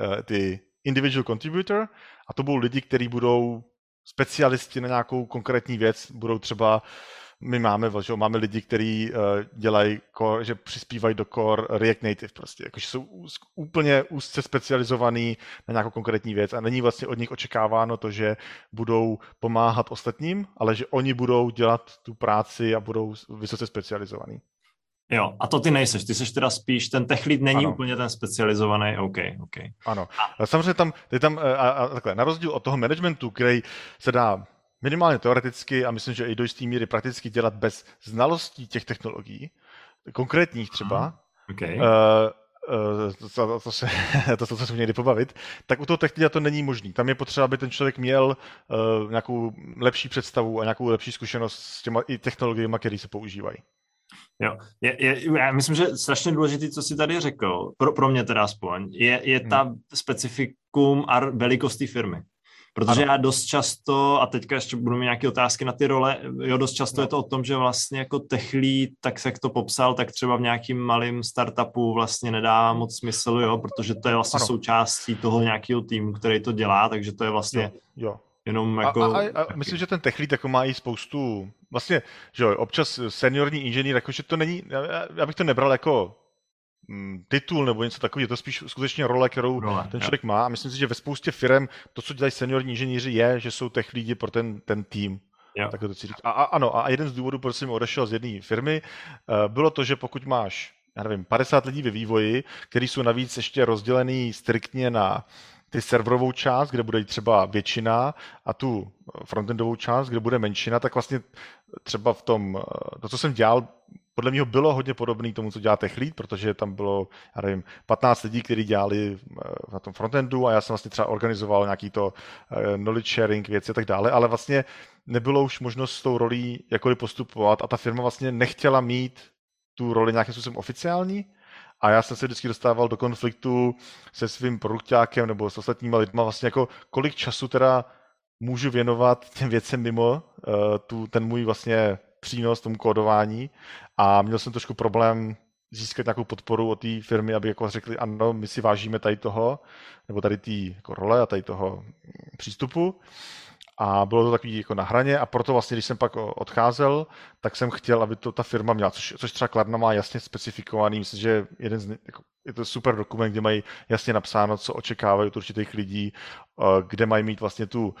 uh, ty individual contributor a to budou lidi, kteří budou specialisti na nějakou konkrétní věc, budou třeba uh, my máme, že máme lidi, kteří uh, dělají core, že přispívají do core React Native prostě, jakože jsou úplně úzce specializovaný na nějakou konkrétní věc a není vlastně od nich očekáváno to, že budou pomáhat ostatním, ale že oni budou dělat tu práci a budou vysoce specializovaný. Jo, a to ty nejseš, ty seš teda spíš, ten tech lead není ano. úplně ten specializovaný, OK, OK. Ano, a... samozřejmě tam, je tam eh, a, a, takhle, na rozdíl od toho managementu, který se dá minimálně teoreticky a myslím, že i do jisté míry prakticky dělat bez znalostí těch technologií, konkrétních třeba, okay. uh, [laughs] to, to, to, se, to, to, se někdy pobavit, tak u toho technika to není možný. Tam je potřeba, aby ten člověk měl uh, nějakou lepší představu a nějakou lepší zkušenost s těma i technologiemi, které se používají. Jo, je, je, já myslím, že strašně důležitý, co jsi tady řekl, pro, pro mě teda aspoň, je, je ta hmm. specifikum a velikost té firmy. Protože ano. já dost často, a teďka ještě budu mít nějaké otázky na ty role, jo, dost často no. je to o tom, že vlastně jako techlí, tak se jak to popsal, tak třeba v nějakým malým startupu vlastně nedá moc smysl, jo, protože to je vlastně ano. součástí toho nějakého týmu, který to dělá, takže to je vlastně jo, jo. jenom jako... A, a, a, myslím, že ten techlí jako má i spoustu, vlastně, že jo, občas seniorní inženýr, jakože to není, já, já bych to nebral jako titul nebo něco takového, je to spíš skutečně role, kterou role, ten člověk má a myslím si, že ve spoustě firm to, co dělají seniorní inženýři, je, že jsou těch lidi pro ten, ten tým. Jo. Tak to říct. A, a, ano, a jeden z důvodů, proč jsem odešel z jedné firmy, uh, bylo to, že pokud máš, já nevím, 50 lidí ve vývoji, kteří jsou navíc ještě rozdělený striktně na ty serverovou část, kde bude třeba většina a tu frontendovou část, kde bude menšina, tak vlastně třeba v tom, eh, to, co jsem dělal, podle mě bylo hodně podobný tomu, co dělá TechLead, protože tam bylo, já nevím, 15 lidí, kteří dělali eh, na tom frontendu a já jsem vlastně třeba organizoval nějaký to eh, knowledge sharing věci a tak dále, ale vlastně nebylo už možnost s tou rolí jakkoliv postupovat a ta firma vlastně nechtěla mít tu roli nějakým způsobem oficiální, a já jsem se vždycky dostával do konfliktu se svým produktákem nebo s ostatníma lidma, vlastně jako kolik času teda můžu věnovat těm věcem mimo uh, tu, ten můj vlastně přínos tomu kódování a měl jsem trošku problém získat nějakou podporu od té firmy, aby jako řekli, ano, my si vážíme tady toho, nebo tady té jako role a tady toho přístupu a bylo to takový jako na hraně a proto vlastně, když jsem pak odcházel, tak jsem chtěl, aby to ta firma měla, což, což třeba Klarna má jasně specifikovaný, myslím, že jeden z, jako, je to super dokument, kde mají jasně napsáno, co očekávají od určitých lidí, eh, kde mají mít vlastně tu,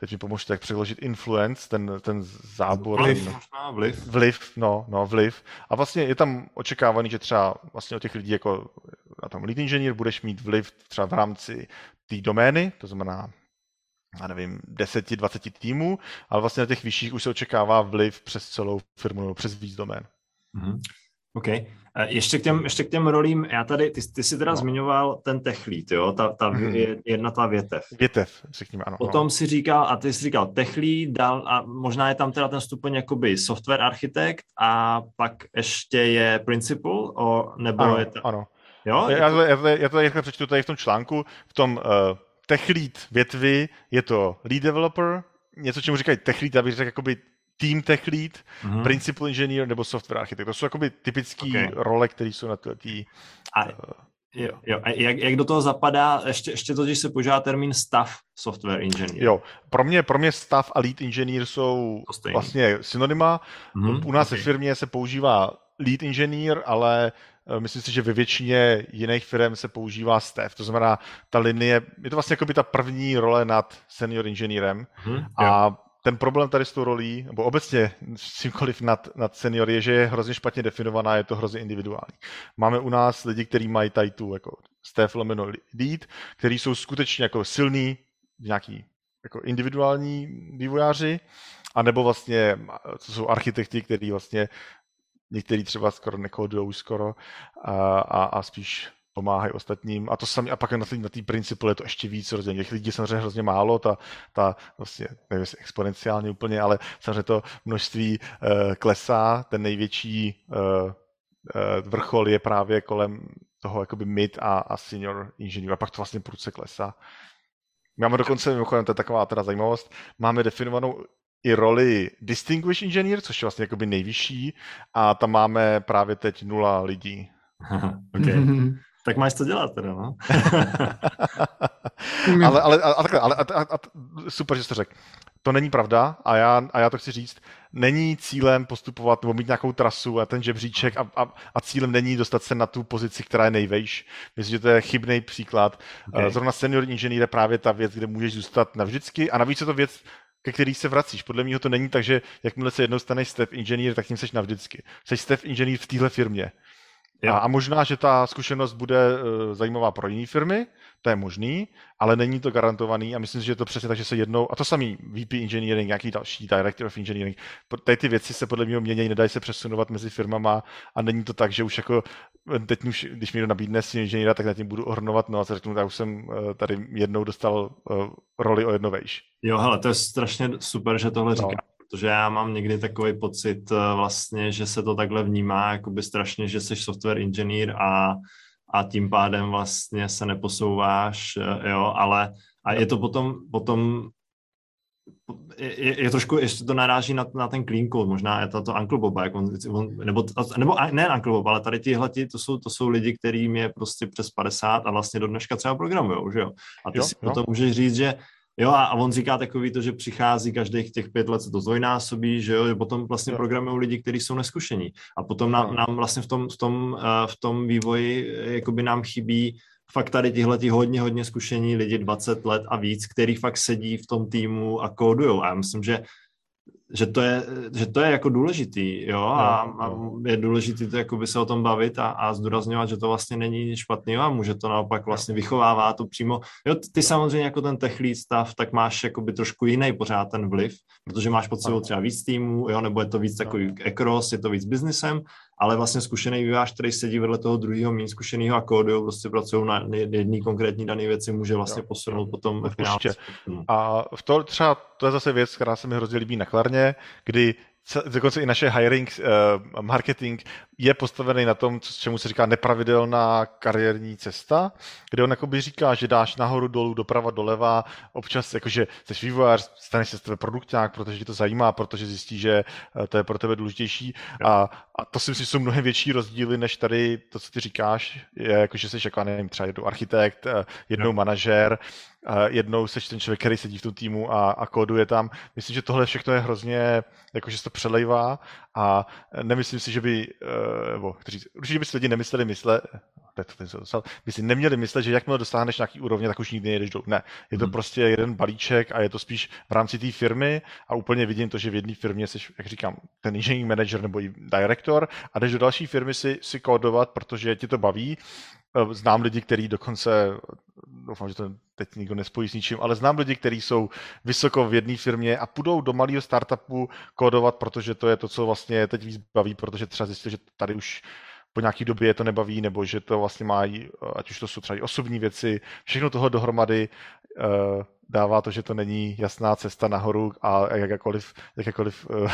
teď mi pomožte, jak přeložit influence, ten, ten zábor. Vliv, možná vliv. Vliv, no, no, vliv. A vlastně je tam očekávaný, že třeba vlastně od těch lidí jako na tom lead engineer budeš mít vliv třeba v rámci té domény, to znamená já nevím, 10-20 týmů, ale vlastně na těch vyšších už se očekává vliv přes celou firmu nebo přes víc domén. Mm-hmm. OK. Ještě k, těm, ještě k těm rolím, já tady, ty, ty jsi teda no. zmiňoval ten tech lead, jo, ta, ta mm-hmm. jedna ta větev. Větev, řekněme, ano. Potom no. si říkal, a ty jsi říkal tech lead, dal, a možná je tam teda ten stupeň jakoby software architekt a pak ještě je principal, o, nebo ano, je to... Ano, Jo? Já, já, já, já to tady přečtu tady v tom článku, v tom uh, tech lead větvy je to lead developer, něco, čemu říkají tech lead, abych řekl jakoby team tech lead, mm-hmm. principal engineer nebo software architekt. To jsou jakoby typické okay. role, které jsou na tý, a, uh, jo, jo. A jak, jak, do toho zapadá, ještě, ještě to, když se používá termín staff software engineer. Jo, pro mě, pro mě staff a lead engineer jsou vlastně synonyma. Mm-hmm. U nás okay. ve firmě se používá lead engineer, ale myslím si, že ve většině jiných firm se používá Steph. To znamená, ta linie, je to vlastně jako by ta první role nad senior inženýrem. Hmm, a jo. ten problém tady s tou rolí, nebo obecně s čímkoliv nad, nad senior, je, že je hrozně špatně definovaná, je to hrozně individuální. Máme u nás lidi, kteří mají tady tu jako Steph lomeno lead, kteří jsou skutečně jako silní, nějaký jako individuální vývojáři, a nebo vlastně, co jsou architekti, kteří vlastně některý třeba skoro nekodujou skoro a, a, a spíš pomáhají ostatním. A to sami, a pak na té na principu je to ještě víc rozdělení. Těch lidí samozřejmě hrozně málo, ta, ta vlastně, nevím, exponenciálně úplně, ale samozřejmě to množství uh, klesá. Ten největší uh, uh, vrchol je právě kolem toho jakoby mid a, a senior inženýr. A pak to vlastně prudce klesá. Máme dokonce, mimochodem, to je taková teda zajímavost, máme definovanou i roli Distinguished Engineer, což je vlastně jakoby nejvyšší a tam máme právě teď nula lidí. [laughs] okay. [laughs] tak máš to dělat teda, no? [laughs] ale, ale, a, takhle, ale a, a, a, super, že jsi to řekl. To není pravda a já, a já to chci říct. Není cílem postupovat nebo mít nějakou trasu a ten žebříček a, a, a cílem není dostat se na tu pozici, která je nejvejš. Myslím, že to je chybný příklad. Okay. Zrovna senior inženýr je právě ta věc, kde můžeš zůstat navždycky a navíc je to věc, ke který se vracíš. Podle mě to není tak, že jakmile se jednou staneš staff inženýr, tak tím seš navždycky. Jsi staff inženýr v téhle firmě. A, a možná, že ta zkušenost bude uh, zajímavá pro jiné firmy, to je možný, ale není to garantovaný a myslím si, že je to přesně tak, že se jednou, a to samý VP Engineering, nějaký další Director of Engineering, tady ty věci se podle mě mění, nedají se přesunovat mezi firmama a není to tak, že už jako teď už, když mi někdo nabídne si inženýra, tak na tím budu ohrnovat, no a se řeknu, já už jsem uh, tady jednou dostal uh, roli o jedno vejš. Jo, hele, to je strašně super, že tohle no. říká protože já mám někdy takový pocit vlastně, že se to takhle vnímá, jakoby strašně, že jsi software inženýr a a tím pádem vlastně se neposouváš, eh, jo, ale a je to potom, potom je, je trošku, ještě to naráží na, na ten clean code, možná je to, to Uncle Bob, jak on, on, nebo, nebo ne Uncle Bob, ale tady tihle, to jsou, to jsou lidi, kterým je prostě přes 50 a vlastně do dneška třeba programujou, že jo? A ty jo, si jo. potom můžeš říct, že Jo, a, a on říká takový to, že přichází každých těch pět let se to zdvojnásobí, že jo, že potom vlastně programují lidi, kteří jsou neskušení. A potom nám, nám vlastně v tom, v tom, uh, v tom vývoji jakoby nám chybí fakt tady tihle hodně, hodně zkušení lidi 20 let a víc, který fakt sedí v tom týmu a kódujou. A já myslím, že že to je, že to je jako důležitý, jo, a, a je důležitý to jakoby se o tom bavit a, a zdůrazňovat, že to vlastně není špatný a může to naopak vlastně vychovává to přímo, jo, ty samozřejmě jako ten techlí stav, tak máš jakoby trošku jiný pořád ten vliv, protože máš pod sebou třeba víc týmů, jo, nebo je to víc takový ekros, je to víc biznesem, ale vlastně zkušený vývář, který sedí vedle toho druhého méně zkušeného a kódu, prostě pracují na jedné konkrétní dané věci, může vlastně posunout potom ve finále. A v to třeba, to je zase věc, která se mi hrozně líbí na Klarně, kdy dokonce i naše hiring, uh, marketing je postavený na tom, čemu se říká nepravidelná kariérní cesta, kde on jakoby říká, že dáš nahoru, dolů, doprava, doleva, občas jakože jsi vývojář, staneš se z tebe produkták, protože tě to zajímá, protože zjistí, že eh, to je pro tebe důležitější. A, a to si myslím, že jsou mnohem větší rozdíly, než tady to, co ty říkáš, je jako, že jsi jako, nevím, třeba jednou architekt, eh, jednou manažer, jednou seš ten člověk, který sedí v tom týmu a, a kóduje tam. Myslím, že tohle všechno je hrozně, jakože se to přelejvá a nemyslím si, že by, eh, nebo kteří, určitě by si lidi nemysleli mysle, by si neměli myslet, že jakmile dosáhneš nějaký úrovně, tak už nikdy nejdeš dolů. Ne, je to hmm. prostě jeden balíček a je to spíš v rámci té firmy a úplně vidím to, že v jedné firmě jsi, jak říkám, ten engineering manager nebo i director a jdeš do další firmy si, si kódovat, protože ti to baví Eh, znám lidi, kteří dokonce, doufám, že to teď nikdo nespojí s ničím, ale znám lidi, kteří jsou vysoko v jedné firmě a půjdou do malého startupu kódovat, protože to je to, co vlastně teď víc baví, protože třeba zjistili, že tady už po nějaký době je to nebaví, nebo že to vlastně mají, ať už to jsou třeba i osobní věci, všechno toho dohromady uh, dává to, že to není jasná cesta nahoru a jakákoliv, jakákoliv uh, uh,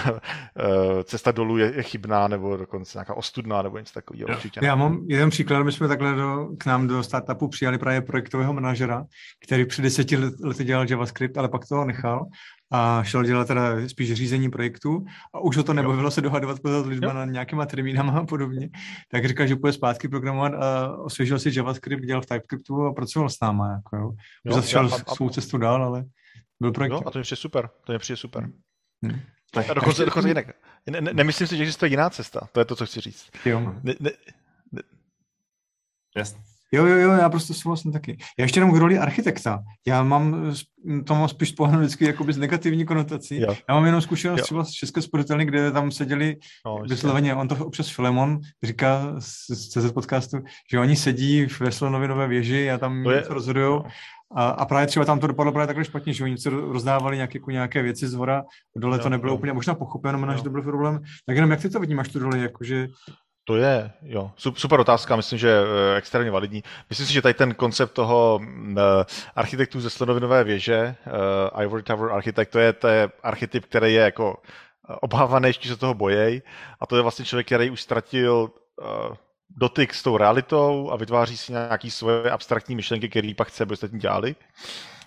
[laughs] cesta dolů je, je chybná nebo dokonce nějaká ostudná nebo něco takového. Určitě. Já mám jeden příklad, my jsme takhle do, k nám do startupu přijali právě projektového manažera, který před deseti lety dělal JavaScript, ale pak toho nechal a šel dělat teda spíš řízení projektu a už o to nebavilo se dohadovat s lidma na nějakýma termínama a podobně. Tak říkal, že půjde zpátky programovat a osvěžil si JavaScript, dělal v TypeScriptu a pracoval s náma. Jako, jo. Už jo, zase šel a, a, svou cestu dál, ale byl projekt. Jo, a to je přijde super. To je přijde super. Hmm. Tak, a dokonce, dokonce jinak. Ne, ne, nemyslím si, že existuje jiná cesta. To je to, co chci říct. Jo. Ne, ne, ne. Jasně. Jo, jo, jo, já prostě souhlasím taky. Já ještě jenom k roli architekta. Já mám, to mám spíš pohledu vždycky jakoby z negativní konotací. Jo. Já mám jenom zkušenost jo. třeba z České sportelny, kde tam seděli no, vysloveně, on to občas Filemon říká z, CZ podcastu, že oni sedí ve Slonovinové věži a tam něco rozhodují. A, a právě třeba tam to dopadlo právě takhle špatně, že oni se rozdávali nějaké, jako nějaké věci z hora, dole jo, to nebylo jo. úplně možná pochopeno, možná, že to byl problém. Tak jenom jak ty to vidíš tu roli, jakože to je, jo, super otázka, myslím, že eh, extrémně validní. Myslím si, že tady ten koncept toho uh, architektů ze Slonovinové věže, uh, Ivory Tower Architect, to je, to je archetyp, který je jako obávaný, ještě se toho bojej a to je vlastně člověk, který už ztratil dotyk s tou realitou a vytváří si nějaký svoje abstraktní myšlenky, které pak chce, aby ostatní dělali.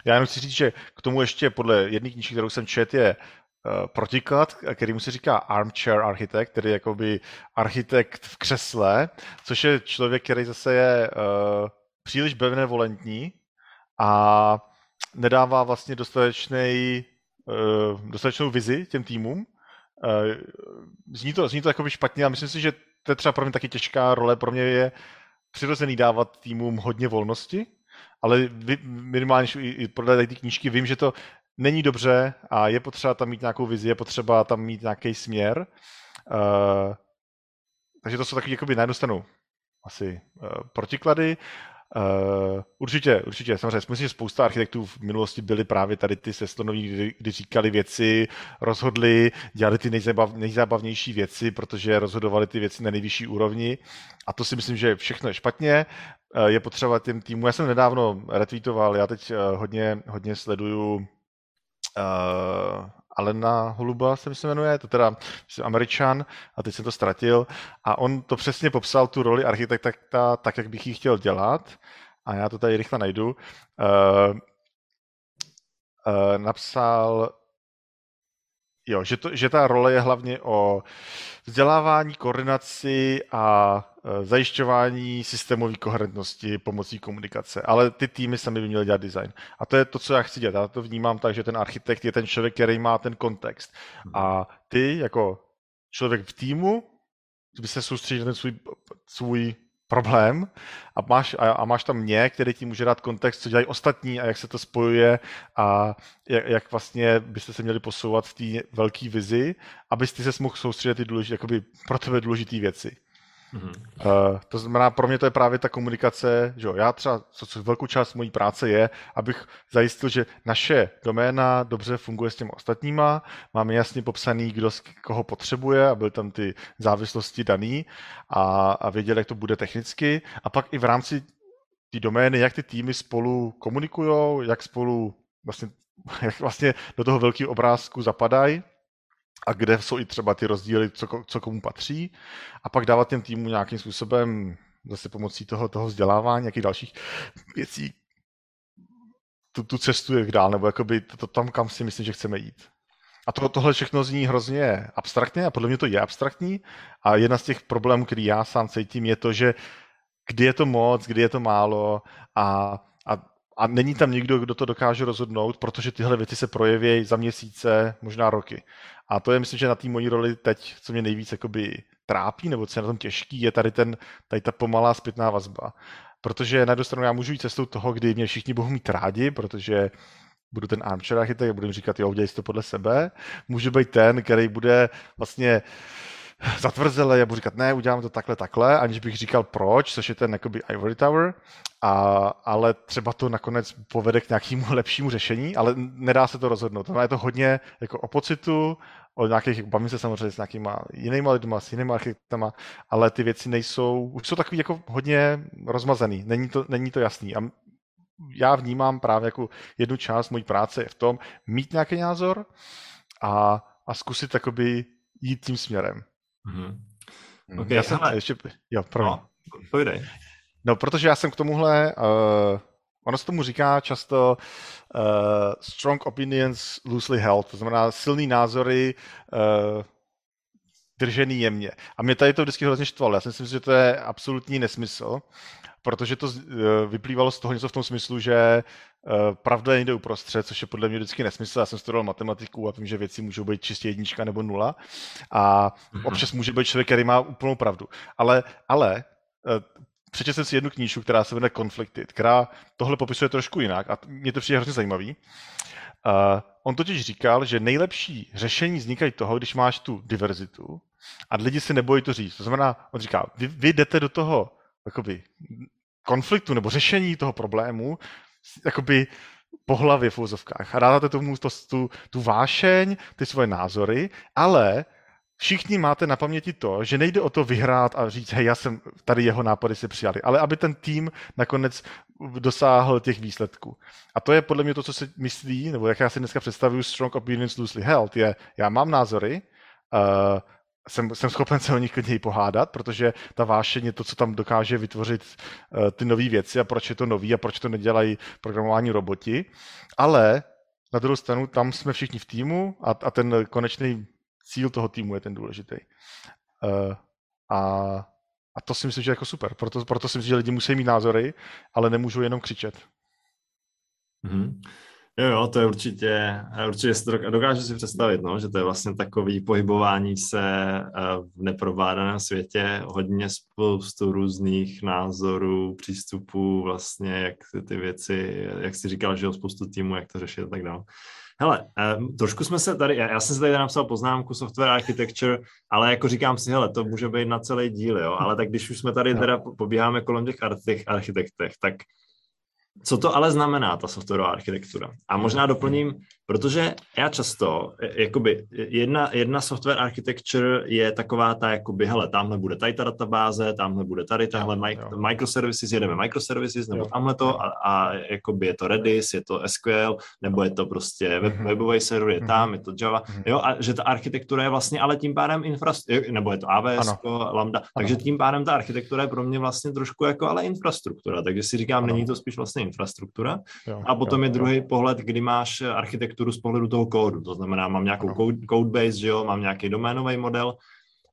Já jenom chci říct, že k tomu ještě podle jedné knižky, kterou jsem čet, je Eh, protiklad, který mu se říká armchair architekt, tedy jakoby architekt v křesle, což je člověk, který zase je uh, příliš benevolentní a nedává vlastně dostatečný, uh, dostatečnou vizi těm týmům. Uh, zní to, zní to jakoby špatně a myslím si, že to je třeba pro mě taky těžká role. Pro mě je přirozený dávat týmům hodně volnosti, ale minimálně i podle té knížky vím, že to není dobře a je potřeba tam mít nějakou vizi, je potřeba tam mít nějaký směr. Uh, takže to jsou taky jakoby na jednu stranu asi uh, protiklady. Uh, určitě, určitě, samozřejmě. Myslím, že spousta architektů v minulosti byli právě tady ty sestonoví, kdy, kdy říkali věci, rozhodli, dělali ty nejzabav, nejzábavnější věci, protože rozhodovali ty věci na nejvyšší úrovni. A to si myslím, že všechno je špatně. Uh, je potřeba těm týmu. Já jsem nedávno retweetoval, já teď uh, hodně, hodně sleduju uh, Alena Holuba se myslím jmenuje, to teda myslím, američan a teď jsem to ztratil a on to přesně popsal tu roli architekta tak, jak bych ji chtěl dělat a já to tady rychle najdu. Uh, uh, napsal, jo, že, to, že ta role je hlavně o vzdělávání, koordinaci a zajišťování systémové koherentnosti pomocí komunikace, ale ty týmy sami by měly dělat design. A to je to, co já chci dělat. Já to vnímám tak, že ten architekt je ten člověk, který má ten kontext. A ty jako člověk v týmu by se soustředil na ten svůj, svůj problém a máš, a, a máš tam mě, který ti může dát kontext, co dělají ostatní a jak se to spojuje a jak, jak vlastně byste se měli posouvat v té velké vizi, abyste se mohl soustředit ty důležité, jakoby pro tebe důležité věci. Mm-hmm. Uh, to znamená, pro mě to je právě ta komunikace, že jo, já třeba, co, co velkou část mojí práce je, abych zajistil, že naše doména dobře funguje s těmi ostatníma, máme jasně popsaný, kdo z koho potřebuje a byly tam ty závislosti daný a, a věděl, jak to bude technicky a pak i v rámci ty domény, jak ty týmy spolu komunikují, jak spolu vlastně, [laughs] jak vlastně do toho velkého obrázku zapadají a kde jsou i třeba ty rozdíly, co, co komu patří a pak dávat těm týmu nějakým způsobem zase pomocí toho, toho vzdělávání, nějakých dalších věcí tu, tu cestu jak dál, nebo jakoby to, to tam, kam si myslím, že chceme jít. A to, tohle všechno zní hrozně abstraktně a podle mě to je abstraktní a jedna z těch problémů, který já sám cítím, je to, že kdy je to moc, kdy je to málo a, a a není tam nikdo, kdo to dokáže rozhodnout, protože tyhle věci se projeví za měsíce, možná roky. A to je, myslím, že na té mojí roli teď, co mě nejvíc jakoby trápí, nebo co je na tom těžký, je tady, ten, tady ta pomalá zpětná vazba. Protože na jednu stranu já můžu jít cestou toho, kdy mě všichni budou mít rádi, protože budu ten armchair architekt a budu jim říkat, jo, udělej to podle sebe. Můžu být ten, který bude vlastně zatvrzele, já budu říkat, ne, udělám to takhle, takhle, aniž bych říkal proč, což je ten jakoby Ivory Tower, a, ale třeba to nakonec povede k nějakému [laughs] lepšímu řešení, ale nedá se to rozhodnout. To je to hodně jako o pocitu, o nějakých, bavím se samozřejmě s nějakýma jinýma lidma, s jinýma architektama, ale ty věci nejsou, už jsou takový jako hodně rozmazaný, není to, není to jasný. A já vnímám právě jako jednu část mojí práce je v tom mít nějaký názor a, a zkusit jakoby jít tím směrem. Mm-hmm. Okay, já jsem, hele. ještě, jo, pro no, pojdej. No, protože já jsem k tomuhle, uh, ono se tomu říká často uh, strong opinions loosely held, to znamená silný názory uh, držený jemně. A mě tady to vždycky hrozně štvalo. Já si myslím, že to je absolutní nesmysl, protože to vyplývalo z toho něco v tom smyslu, že Eh, pravda je někde uprostřed, což je podle mě vždycky nesmysl. Já jsem studoval matematiku a vím, že věci můžou být čistě jednička nebo nula. A mhm. občas může být člověk, který má úplnou pravdu. Ale, ale eh, přečetl jsem si jednu knížku, která se jmenuje Conflicted, která tohle popisuje trošku jinak a mě to přijde hrozně zajímavý. On totiž říkal, že nejlepší řešení vznikají toho, když máš tu diverzitu a lidi se nebojí to říct. To znamená, on říká, vy, vy jdete do toho jakoby, konfliktu nebo řešení toho problému jakoby po hlavě v úzovkách a dáte tomu to, tu, tu vášeň, ty svoje názory, ale všichni máte na paměti to, že nejde o to vyhrát a říct, hej, já jsem, tady jeho nápady si přijali, ale aby ten tým nakonec dosáhl těch výsledků. A to je podle mě to, co si myslí, nebo jak já si dneska představuju Strong Opinions Loosely Held, je, já mám názory, uh, jsem, jsem schopen se o nich klidně pohádat, protože ta vášeň je to, co tam dokáže vytvořit uh, ty nové věci a proč je to nový a proč to nedělají programování roboti. Ale na druhou stranu tam jsme všichni v týmu a, a ten konečný cíl toho týmu je ten důležitý. Uh, a, a to si myslím, že je jako super. Proto, proto si myslím, že lidi musí mít názory, ale nemůžou jenom křičet. Mm-hmm. Jo, jo, to je určitě, určitě si to dokážu si představit, no, že to je vlastně takový pohybování se eh, v neprovládaném světě, hodně spoustu různých názorů, přístupů, vlastně, jak ty věci, jak jsi říkal, že jo, spoustu týmů, jak to řešit a tak dále. Hele, um, trošku jsme se tady, já, já jsem si tady napsal poznámku software architecture, ale jako říkám si, hele, to může být na celý díl, jo, ale tak když už jsme tady [laughs] teda pobíháme kolem těch architektech, tak co to ale znamená, ta softwarová architektura? A možná doplním, protože já často, e, jakoby jedna, jedna software architecture je taková ta, jakoby, hele, tamhle bude tady ta databáze, tamhle bude tady tahle jo. microservices, jedeme microservices, nebo jo. tamhle to a, a jakoby je to Redis, je to SQL, nebo je to prostě web, mm-hmm. webový server, je tam, mm-hmm. je to Java, mm-hmm. jo, a že ta architektura je vlastně ale tím pádem infrastruktura, nebo je to AWS. Lambda, ano. takže tím pádem ta architektura je pro mě vlastně trošku jako ale infrastruktura, takže si říkám, ano. není to spíš vlastně infrastruktura. Jo, a potom jo, je druhý jo. pohled, kdy máš architekturu z pohledu toho kódu. To znamená, mám nějakou code, code base, že jo, mám nějaký doménový model.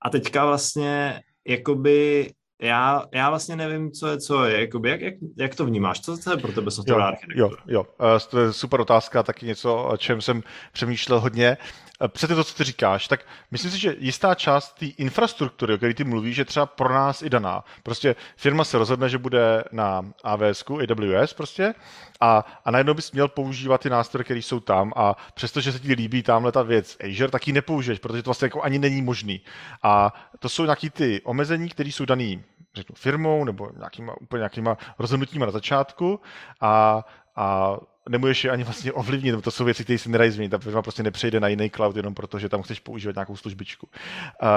A teďka vlastně jakoby já, já vlastně nevím, co je co je. Jakoby, jak, jak, jak to vnímáš? Co to je pro tebe softwarová architektura? Jo, jo. Uh, to je super otázka, taky něco, o čem jsem přemýšlel hodně. Uh, přesně to, co ty říkáš, tak myslím si, že jistá část té infrastruktury, o které ty mluvíš, je třeba pro nás i daná. Prostě firma se rozhodne, že bude na AWS, AWS prostě, a, a najednou bys měl používat ty nástroje, které jsou tam a přestože se ti líbí tamhle ta věc Azure, tak ji nepoužiješ, protože to vlastně jako ani není možný. A to jsou nějaký ty omezení, které jsou daný řeknu, firmou nebo nějakýma, úplně nějakýma rozhodnutíma na začátku a, a nemůžeš je ani vlastně ovlivnit, to jsou věci, které se nedají změnit. Ta firma prostě nepřejde na jiný cloud jenom proto, že tam chceš používat nějakou službičku. Uh,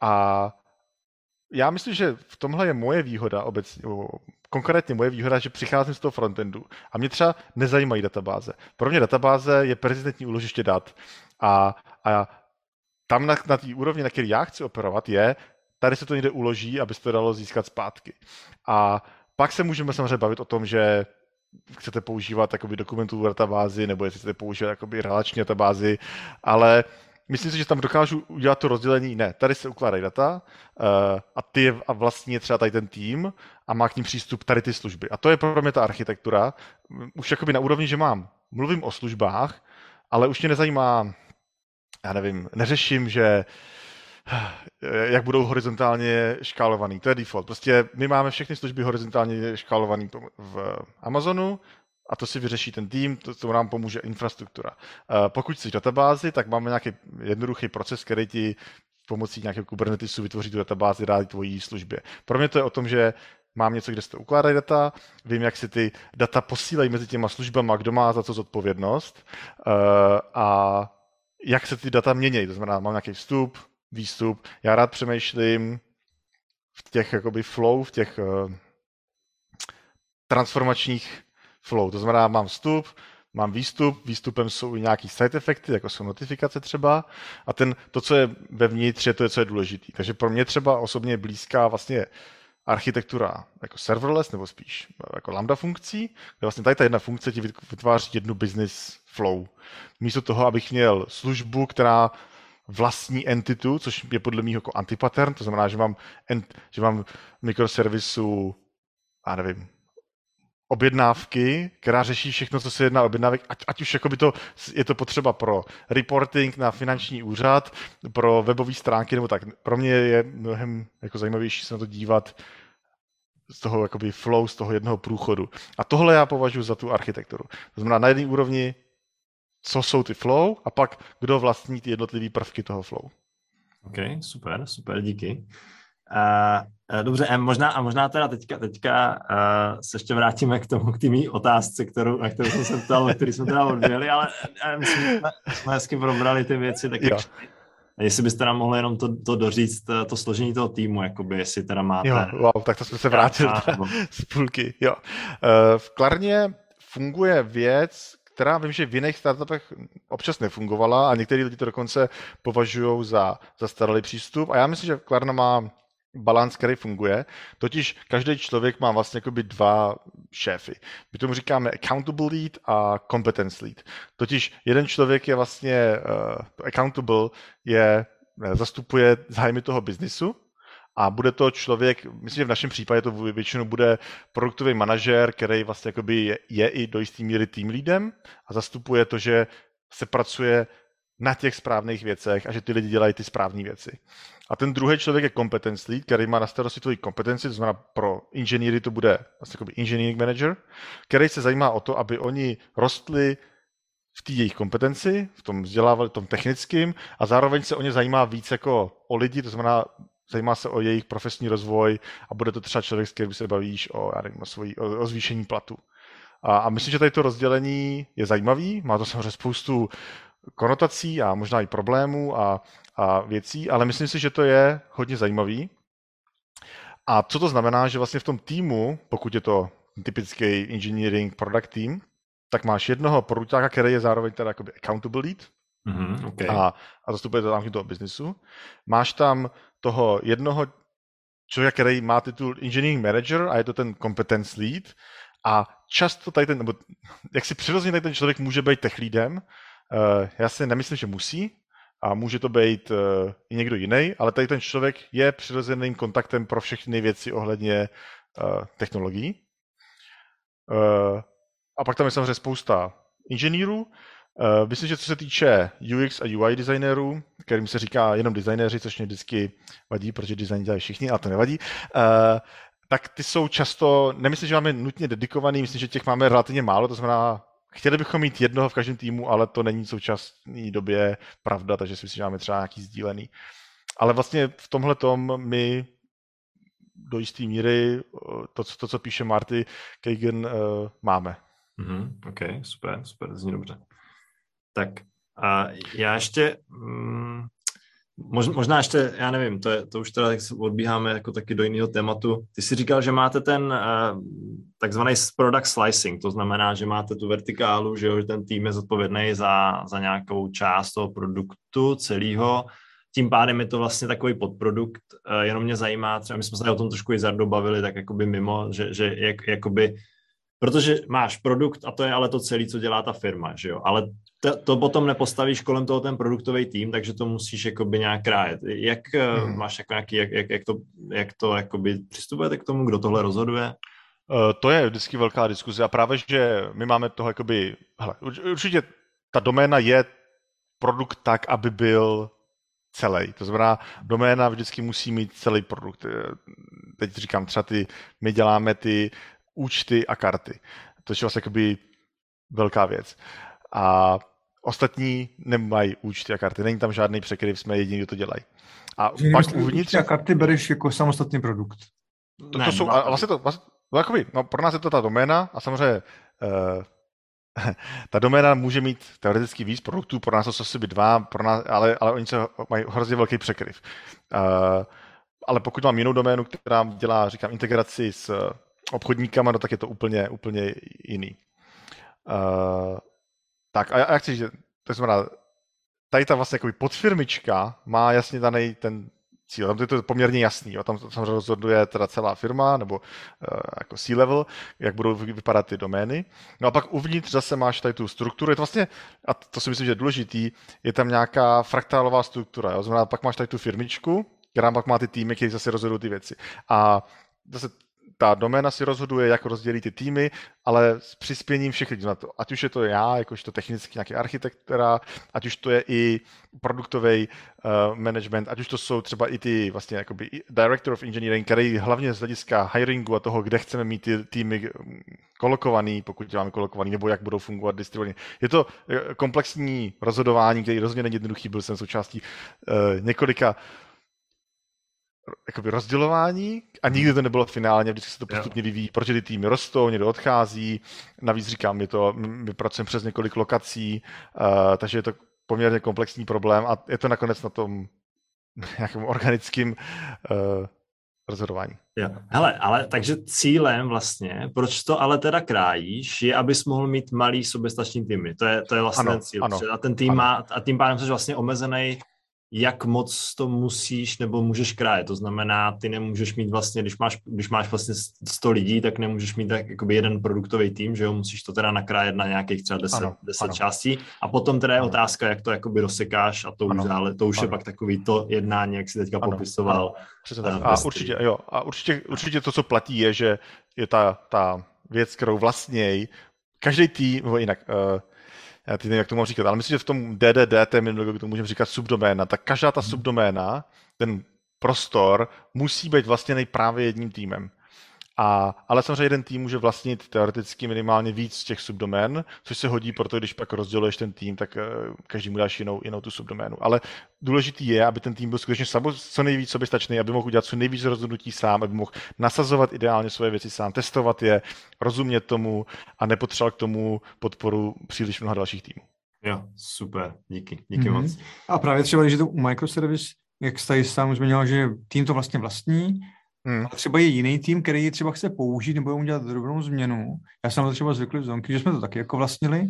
a já myslím, že v tomhle je moje výhoda obecně, konkrétně moje výhoda, že přicházím z toho frontendu a mě třeba nezajímají databáze. Pro mě databáze je prezidentní úložiště dat a, a tam na, na té úrovni, na které já chci operovat, je, tady se to někde uloží, aby se to dalo získat zpátky. A pak se můžeme samozřejmě bavit o tom, že chcete používat jakoby, dokumentů v databázi, nebo jestli chcete používat jakoby, relační databázi, ale myslím si, že tam dokážu udělat to rozdělení, ne, tady se ukládají data uh, a ty a vlastně třeba tady ten tým a má k ním přístup tady ty služby. A to je pro mě ta architektura, už jakoby na úrovni, že mám, mluvím o službách, ale už mě nezajímá, já nevím, neřeším, že [sighs] jak budou horizontálně škálovaný. To je default. Prostě my máme všechny služby horizontálně škálovaný v Amazonu, a to si vyřeší ten tým, to, to nám pomůže infrastruktura. Pokud chceš databázi, tak máme nějaký jednoduchý proces, který ti pomocí nějakého Kubernetesu vytvoří tu databázi, dá tvojí službě. Pro mě to je o tom, že mám něco, kde se ukládají data, vím, jak si ty data posílají mezi těma službama, kdo má za to zodpovědnost uh, a jak se ty data mění. To znamená, mám nějaký vstup, výstup. Já rád přemýšlím v těch jakoby flow, v těch uh, transformačních flow. To znamená, mám vstup, mám výstup, výstupem jsou i nějaký side efekty, jako jsou notifikace třeba, a ten, to, co je vevnitř, je to, co je důležitý. Takže pro mě třeba osobně blízká vlastně architektura jako serverless, nebo spíš jako lambda funkcí, kde vlastně tady ta jedna funkce ti vytváří jednu business flow. Místo toho, abych měl službu, která vlastní entitu, což je podle mě jako antipattern, to znamená, že mám, ent, že mám mikroservisu, já nevím, objednávky, která řeší všechno, co se jedná o objednávek, ať, ať už jakoby to, je to potřeba pro reporting na finanční úřad, pro webové stránky nebo tak. Pro mě je mnohem jako zajímavější se na to dívat z toho jakoby flow, z toho jednoho průchodu. A tohle já považuji za tu architekturu. To znamená, na jedné úrovni, co jsou ty flow a pak kdo vlastní ty jednotlivé prvky toho flow. OK, super, super, díky. Uh, dobře, a možná, a možná teda teďka, teďka uh, se ještě vrátíme k tomu, k té mý otázce, kterou, na kterou jsem se ptal, který jsme teda odvěli, ale uh, myslím, že jsme, jsme hezky probrali ty věci, tak jak, jestli byste nám mohli jenom to, to doříct, to složení toho týmu, jakoby, jestli teda máte... Jo, wow, tak to jsme se vrátili [laughs] z půlky, jo. Uh, v Klarně funguje věc, která vím, že v jiných startupech občas nefungovala a někteří lidi to dokonce považují za, za starý přístup. A já myslím, že Klarna má balans, který funguje. Totiž každý člověk má vlastně jakoby dva šéfy. My tomu říkáme accountable lead a competence lead. Totiž jeden člověk je vlastně uh, accountable, je, uh, zastupuje zájmy toho biznisu, a bude to člověk, myslím, že v našem případě to většinou bude produktový manažer, který vlastně jakoby je, je i do jistý míry tým leadem a zastupuje to, že se pracuje na těch správných věcech a že ty lidi dělají ty správné věci. A ten druhý člověk je competence lead, který má na starosti tvoji kompetenci, to znamená pro inženýry to bude vlastně jako engineering manager, který se zajímá o to, aby oni rostli v té jejich kompetenci, v tom vzdělávali, v tom technickém a zároveň se o ně zajímá víc jako o lidi, to znamená zajímá se o jejich profesní rozvoj a bude to třeba člověk, s kterým se bavíš o, já nevím, o, svojí, o, o zvýšení platu. A, a myslím, že tady to rozdělení je zajímavý, má to samozřejmě spoustu konotací a možná i problémů a, a věcí, ale myslím si, že to je hodně zajímavý. A co to znamená, že vlastně v tom týmu, pokud je to typický engineering product team, tak máš jednoho produktáka, který je zároveň teda accountable lead mm-hmm, okay. a, a zastupuje to tam toho biznisu. Máš tam toho jednoho člověka, který má titul engineering manager a je to ten competence lead a často tady ten, nebo jak si přirozeně tady ten člověk může být tech leadem, uh, já si nemyslím, že musí, a může to být uh, i někdo jiný, ale tady ten člověk je přirozeným kontaktem pro všechny věci ohledně uh, technologií. A pak tam je samozřejmě spousta inženýrů. Uh, myslím, že co se týče UX a UI designérů, kterým se říká jenom designéři, což mě vždycky vadí, protože design dělají všichni, ale to nevadí, uh, tak ty jsou často, nemyslím, že máme nutně dedikovaný, myslím, že těch máme relativně málo, to znamená, chtěli bychom mít jednoho v každém týmu, ale to není v současné době pravda, takže si myslím, že máme třeba nějaký sdílený. Ale vlastně v tomhle tom my do jisté míry to, to, co píše Marty Kagan, máme. Mm-hmm, OK, super, super, zní dobře. Tak a já ještě, mm, možná ještě, já nevím, to, je, to už teda tak odbíháme jako taky do jiného tématu. Ty jsi říkal, že máte ten uh, takzvaný product slicing, to znamená, že máte tu vertikálu, že, jo, že ten tým je zodpovědný za, za nějakou část toho produktu celého, tím pádem je to vlastně takový podprodukt, uh, jenom mě zajímá, třeba my jsme se o tom trošku i zardobavili, tak jakoby mimo, že, že jak, jakoby Protože máš produkt a to je ale to celé, co dělá ta firma, že jo? Ale to, to potom nepostavíš kolem toho ten produktový tým, takže to musíš jakoby nějak krájet. Jak hmm. máš jako nějaký, jak, jak, jak to, jak to jakoby přistupujete k tomu, kdo tohle rozhoduje? Uh, to je vždycky velká diskuze a právě, že my máme toho jakoby, hele, určitě ta doména je produkt tak, aby byl celý. To znamená, doména vždycky musí mít celý produkt. Eh, teď říkám, třeba ty, my děláme ty účty a karty. To je vlastně jakoby velká věc. A ostatní nemají účty a karty. Není tam žádný překryv, jsme jediní, kdo to dělají. A Že pak uvnitř... a karty bereš jako samostatný produkt. To, to jsou, a vlastně to, vlastně, no, jakoby, no, pro nás je to ta doména a samozřejmě uh, [laughs] ta doména může mít teoreticky víc produktů, pro nás to jsou asi dva, pro nás, ale, ale oni se mají hrozně velký překryv. Uh, ale pokud mám jinou doménu, která dělá, říkám, integraci s obchodníkama, no tak je to úplně, úplně jiný. Uh, tak a chci říct, to znamená, tady ta vlastně jako podfirmička má jasně daný ten cíl. Tam je to poměrně jasný. Jo. Tam samozřejmě rozhoduje teda celá firma nebo uh, jako C-level, jak budou vypadat ty domény. No a pak uvnitř zase máš tady tu strukturu. Je to vlastně, a to si myslím, že je důležitý, je tam nějaká fraktálová struktura. Jo. Znamená, pak máš tady tu firmičku, která pak má ty týmy, které zase rozhodují ty věci. A zase ta doména si rozhoduje, jak rozdělí ty týmy, ale s přispěním všech lidí na to. Ať už je to já, jakožto technicky nějaký architekt, která, ať už to je i produktový uh, management, ať už to jsou třeba i ty vlastně jakoby director of engineering, který hlavně z hlediska hiringu a toho, kde chceme mít ty týmy mm, kolokovaný, pokud děláme kolokovaný, nebo jak budou fungovat distribuovaný. Je to eh, komplexní rozhodování, který rozhodně není jednoduchý, byl jsem součástí uh, několika uh, jakoby rozdělování a nikdy to nebylo finálně, vždycky se to postupně vyvíjí, protože ty týmy rostou, někdo odchází, navíc říkám, my, to, my pracujeme přes několik lokací, uh, takže je to poměrně komplexní problém a je to nakonec na tom [laughs] nějakém organickým uh, rozhodování. Jo. Hele, ale takže cílem vlastně, proč to ale teda krájíš, je, abys mohl mít malý soběstačný týmy. To je, to je vlastně ano, cíl. Ano, a ten tým ano. má, a tím pádem jsi vlastně omezený jak moc to musíš nebo můžeš krájet. To znamená, ty nemůžeš mít vlastně, když máš, když máš vlastně 100 lidí, tak nemůžeš mít tak, jakoby jeden produktový tým, že jo, musíš to teda nakrájet na nějakých třeba 10, ano, 10 ano. částí. A potom teda je ano. otázka, jak to jakoby rozsekáš a to ano. už, dále, to už ano. je pak takový to jednání, jak si teďka ano. popisoval. Ano. A určitě, jo, a určitě, určitě to, co platí, je, že je ta, ta věc, kterou vlastně každý tým, nebo jinak, uh, já teď nevím, jak to mám říkat, ale myslím, že v tom DDD, minulého, to můžeme říkat subdoména, tak každá ta mhm. subdoména, ten prostor musí být vlastně právě jedním týmem. A, ale samozřejmě jeden tým může vlastnit teoreticky minimálně víc z těch subdomén, což se hodí, proto když pak rozděluješ ten tým, tak uh, každý mu dáš jinou, jinou tu subdoménu. Ale důležitý je, aby ten tým byl skutečně sabo, co nejvíc soběstačný, aby mohl udělat co nejvíc rozhodnutí sám, aby mohl nasazovat ideálně svoje věci sám, testovat je, rozumět tomu a nepotřeboval k tomu podporu příliš mnoha dalších týmů. Jo, super, díky, díky mm-hmm. moc. A právě třeba, když je to u microservice, jak jste sám zmiňoval, že tým to vlastně vlastní, Hmm. A třeba je jiný tým, který třeba chce použít nebo udělat drobnou změnu. Já jsem to třeba zvyklý v Zonky, že jsme to taky jako vlastnili,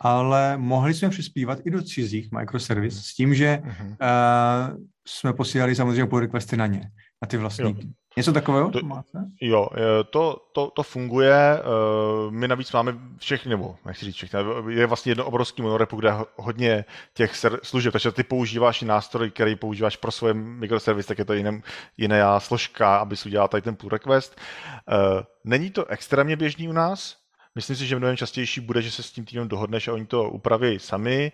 ale mohli jsme přispívat i do cizích microservice s tím, že hmm. uh, jsme posílali samozřejmě pull requesty na ně, na ty vlastníky. Něco takového to, máte? Jo, to, to, to funguje. My navíc máme všechny, nebo nechci říct všechny, je vlastně jedno obrovský monorepo, kde je hodně těch služeb, takže ty používáš i nástroj, který používáš pro svoje mikroservis, tak je to jiný, jiná složka, abys udělal tady ten pull request. Není to extrémně běžný u nás, Myslím si, že mnohem častější bude, že se s tím týmem dohodneš a oni to upraví sami,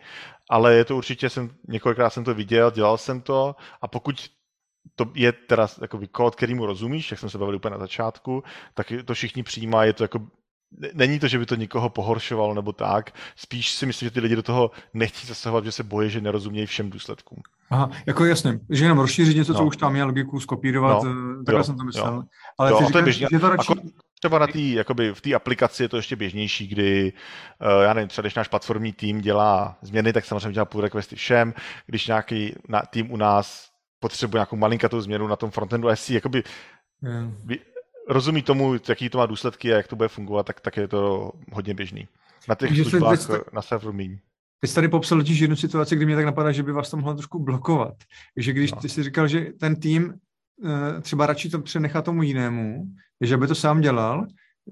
ale je to určitě, jsem, několikrát jsem to viděl, dělal jsem to a pokud to je teda takový kód, který mu rozumíš, jak jsme se bavili úplně na začátku, tak to všichni přijímají, je to jako Není to, že by to nikoho pohoršovalo nebo tak, spíš si myslím, že ty lidi do toho nechcí zasahovat, že se bojí, že nerozumějí všem důsledkům. Aha, jako jasně, že jenom rozšířit něco, no. co už tam je, logiku skopírovat, no. Eh, takhle jo, jsem to myslel. Jo. Ale jo, ty říkáš, to je že to radši... Ako, třeba na tý, jakoby v té aplikaci je to ještě běžnější, kdy, uh, já nevím, třeba když náš platformní tým dělá změny, tak samozřejmě dělá pull requesty všem, když nějaký na, tým u nás potřebuje nějakou malinkatou změnu na tom frontendu, jestli jakoby yeah. rozumí tomu, jaký to má důsledky a jak to bude fungovat, tak, tak je to hodně běžný. Na těch Takže službách jste, na serveru míň. Ty jsi tady popsal totiž jednu situaci, kdy mě tak napadá, že by vás to mohlo trošku blokovat. Že když no. ty jsi říkal, že ten tým uh, třeba radši to přenechá tomu jinému, že by to sám dělal,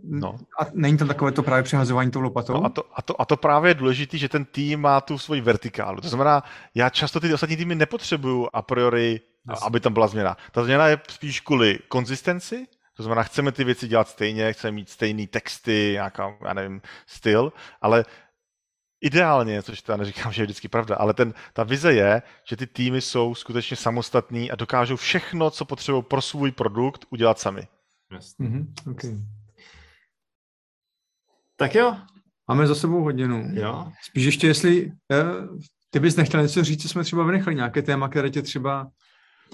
No. A není tam takové to právě přehazování tou lopatou? No a, to, a, to, a to právě je důležité, že ten tým má tu svoji vertikálu. To znamená, já často ty ostatní týmy nepotřebuju a priori, yes. aby tam byla změna. Ta změna je spíš kvůli konzistenci, to znamená, chceme ty věci dělat stejně, chceme mít stejný texty, nějaká, já nevím, styl, ale ideálně, což teda neříkám, že je vždycky pravda, ale ten, ta vize je, že ty týmy jsou skutečně samostatní a dokážou všechno, co potřebují pro svůj produkt, udělat sami. Yes. Mm-hmm. Okay. Tak jo. Máme za sebou hodinu. Jo. Spíš ještě, jestli eh, ty bys nechtěl něco říct, co jsme třeba vynechali, nějaké téma, které tě třeba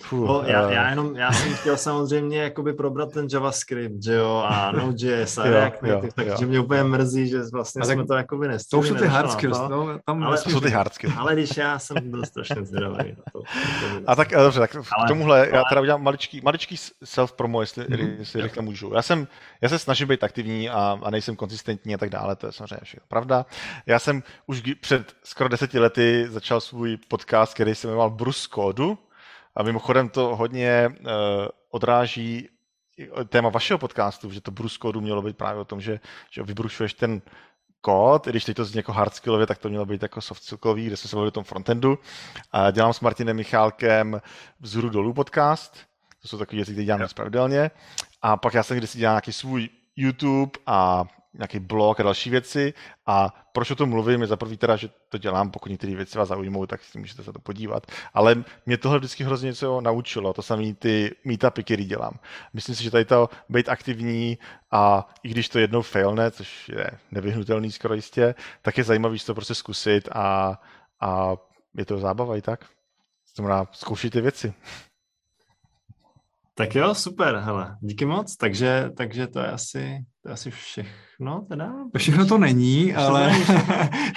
Fuh, no, já, já, jenom, já jsem chtěl samozřejmě jakoby probrat ten JavaScript, že jo, a Node.js a React Native, takže mě úplně mrzí, že vlastně jsme to jakoby nestihli. To jsou ty hard skills, no, tam ale, to jsou ty hard skills. Ale když já jsem byl strašně zvědavý na to. A tak dobře, tak ale, k tomuhle, ale, já teda udělám maličký, maličký self-promo, jestli, mm-hmm. jestli rychle můžu. Já jsem, já se snažím být aktivní a, a nejsem konzistentní a tak dále, to je samozřejmě všechno pravda. Já jsem už před skoro deseti lety začal svůj podcast, který se jmenoval Brus Code, a mimochodem to hodně uh, odráží téma vašeho podcastu, že to Bruce Code mělo být právě o tom, že, že vybrušuješ ten kód, když teď to zní jako hardskillově, tak to mělo být jako softskillový, kde jsme se bavili o tom frontendu. A dělám s Martinem Michálkem vzhůru dolů podcast, to jsou takové věci, které dělám pravidelně. A pak já jsem kdysi dělal nějaký svůj YouTube a nějaký blog a další věci. A proč o tom mluvím, je za prvý teda, že to dělám, pokud některé věci vás zaujmou, tak si můžete se to podívat. Ale mě tohle vždycky hrozně něco naučilo, to samé ty meetupy, který dělám. Myslím si, že tady to být aktivní a i když to jednou failne, což je nevyhnutelný skoro jistě, tak je zajímavý to prostě zkusit a, a je to zábava i tak. Znamená, zkoušejte věci. Tak jo, super, hele, díky moc, takže, takže to je asi, to je asi všechno teda. Všechno to není, ale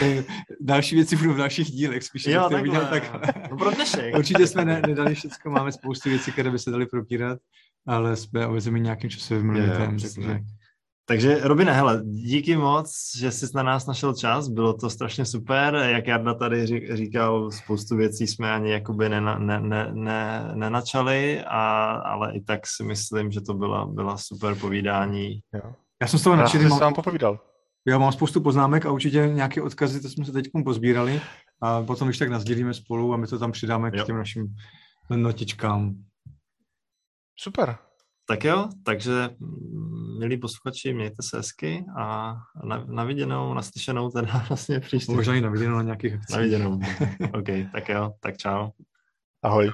[laughs] další věci budou v dalších dílech, spíš jo, takhle. takhle. No pro dnešek. [laughs] Určitě jsme ne, nedali všechno, máme spoustu věcí, které by se daly propírat, ale jsme omezeni nějakým časovým limitem, takže... Takže Robine, hele, díky moc, že jsi na nás našel čas, bylo to strašně super, jak Jarda tady říkal, spoustu věcí jsme ani jakoby nena, ne, ne, ne, nenačali, a, ale i tak si myslím, že to byla, byla super povídání. Jo. Já jsem z toho nadšený. Já jsem vám popovídal. Já mám spoustu poznámek a určitě nějaké odkazy, to jsme se teď pozbírali a potom když tak nazdělíme spolu a my to tam přidáme jo. k těm našim notičkám. Super. Tak jo, takže mm, milí posluchači, mějte se hezky a na, na viděnou, naslyšenou teda [laughs] vlastně příště. Možná i na viděnou na nějakých Na viděnou. [laughs] OK, tak jo, tak čau. Ahoj.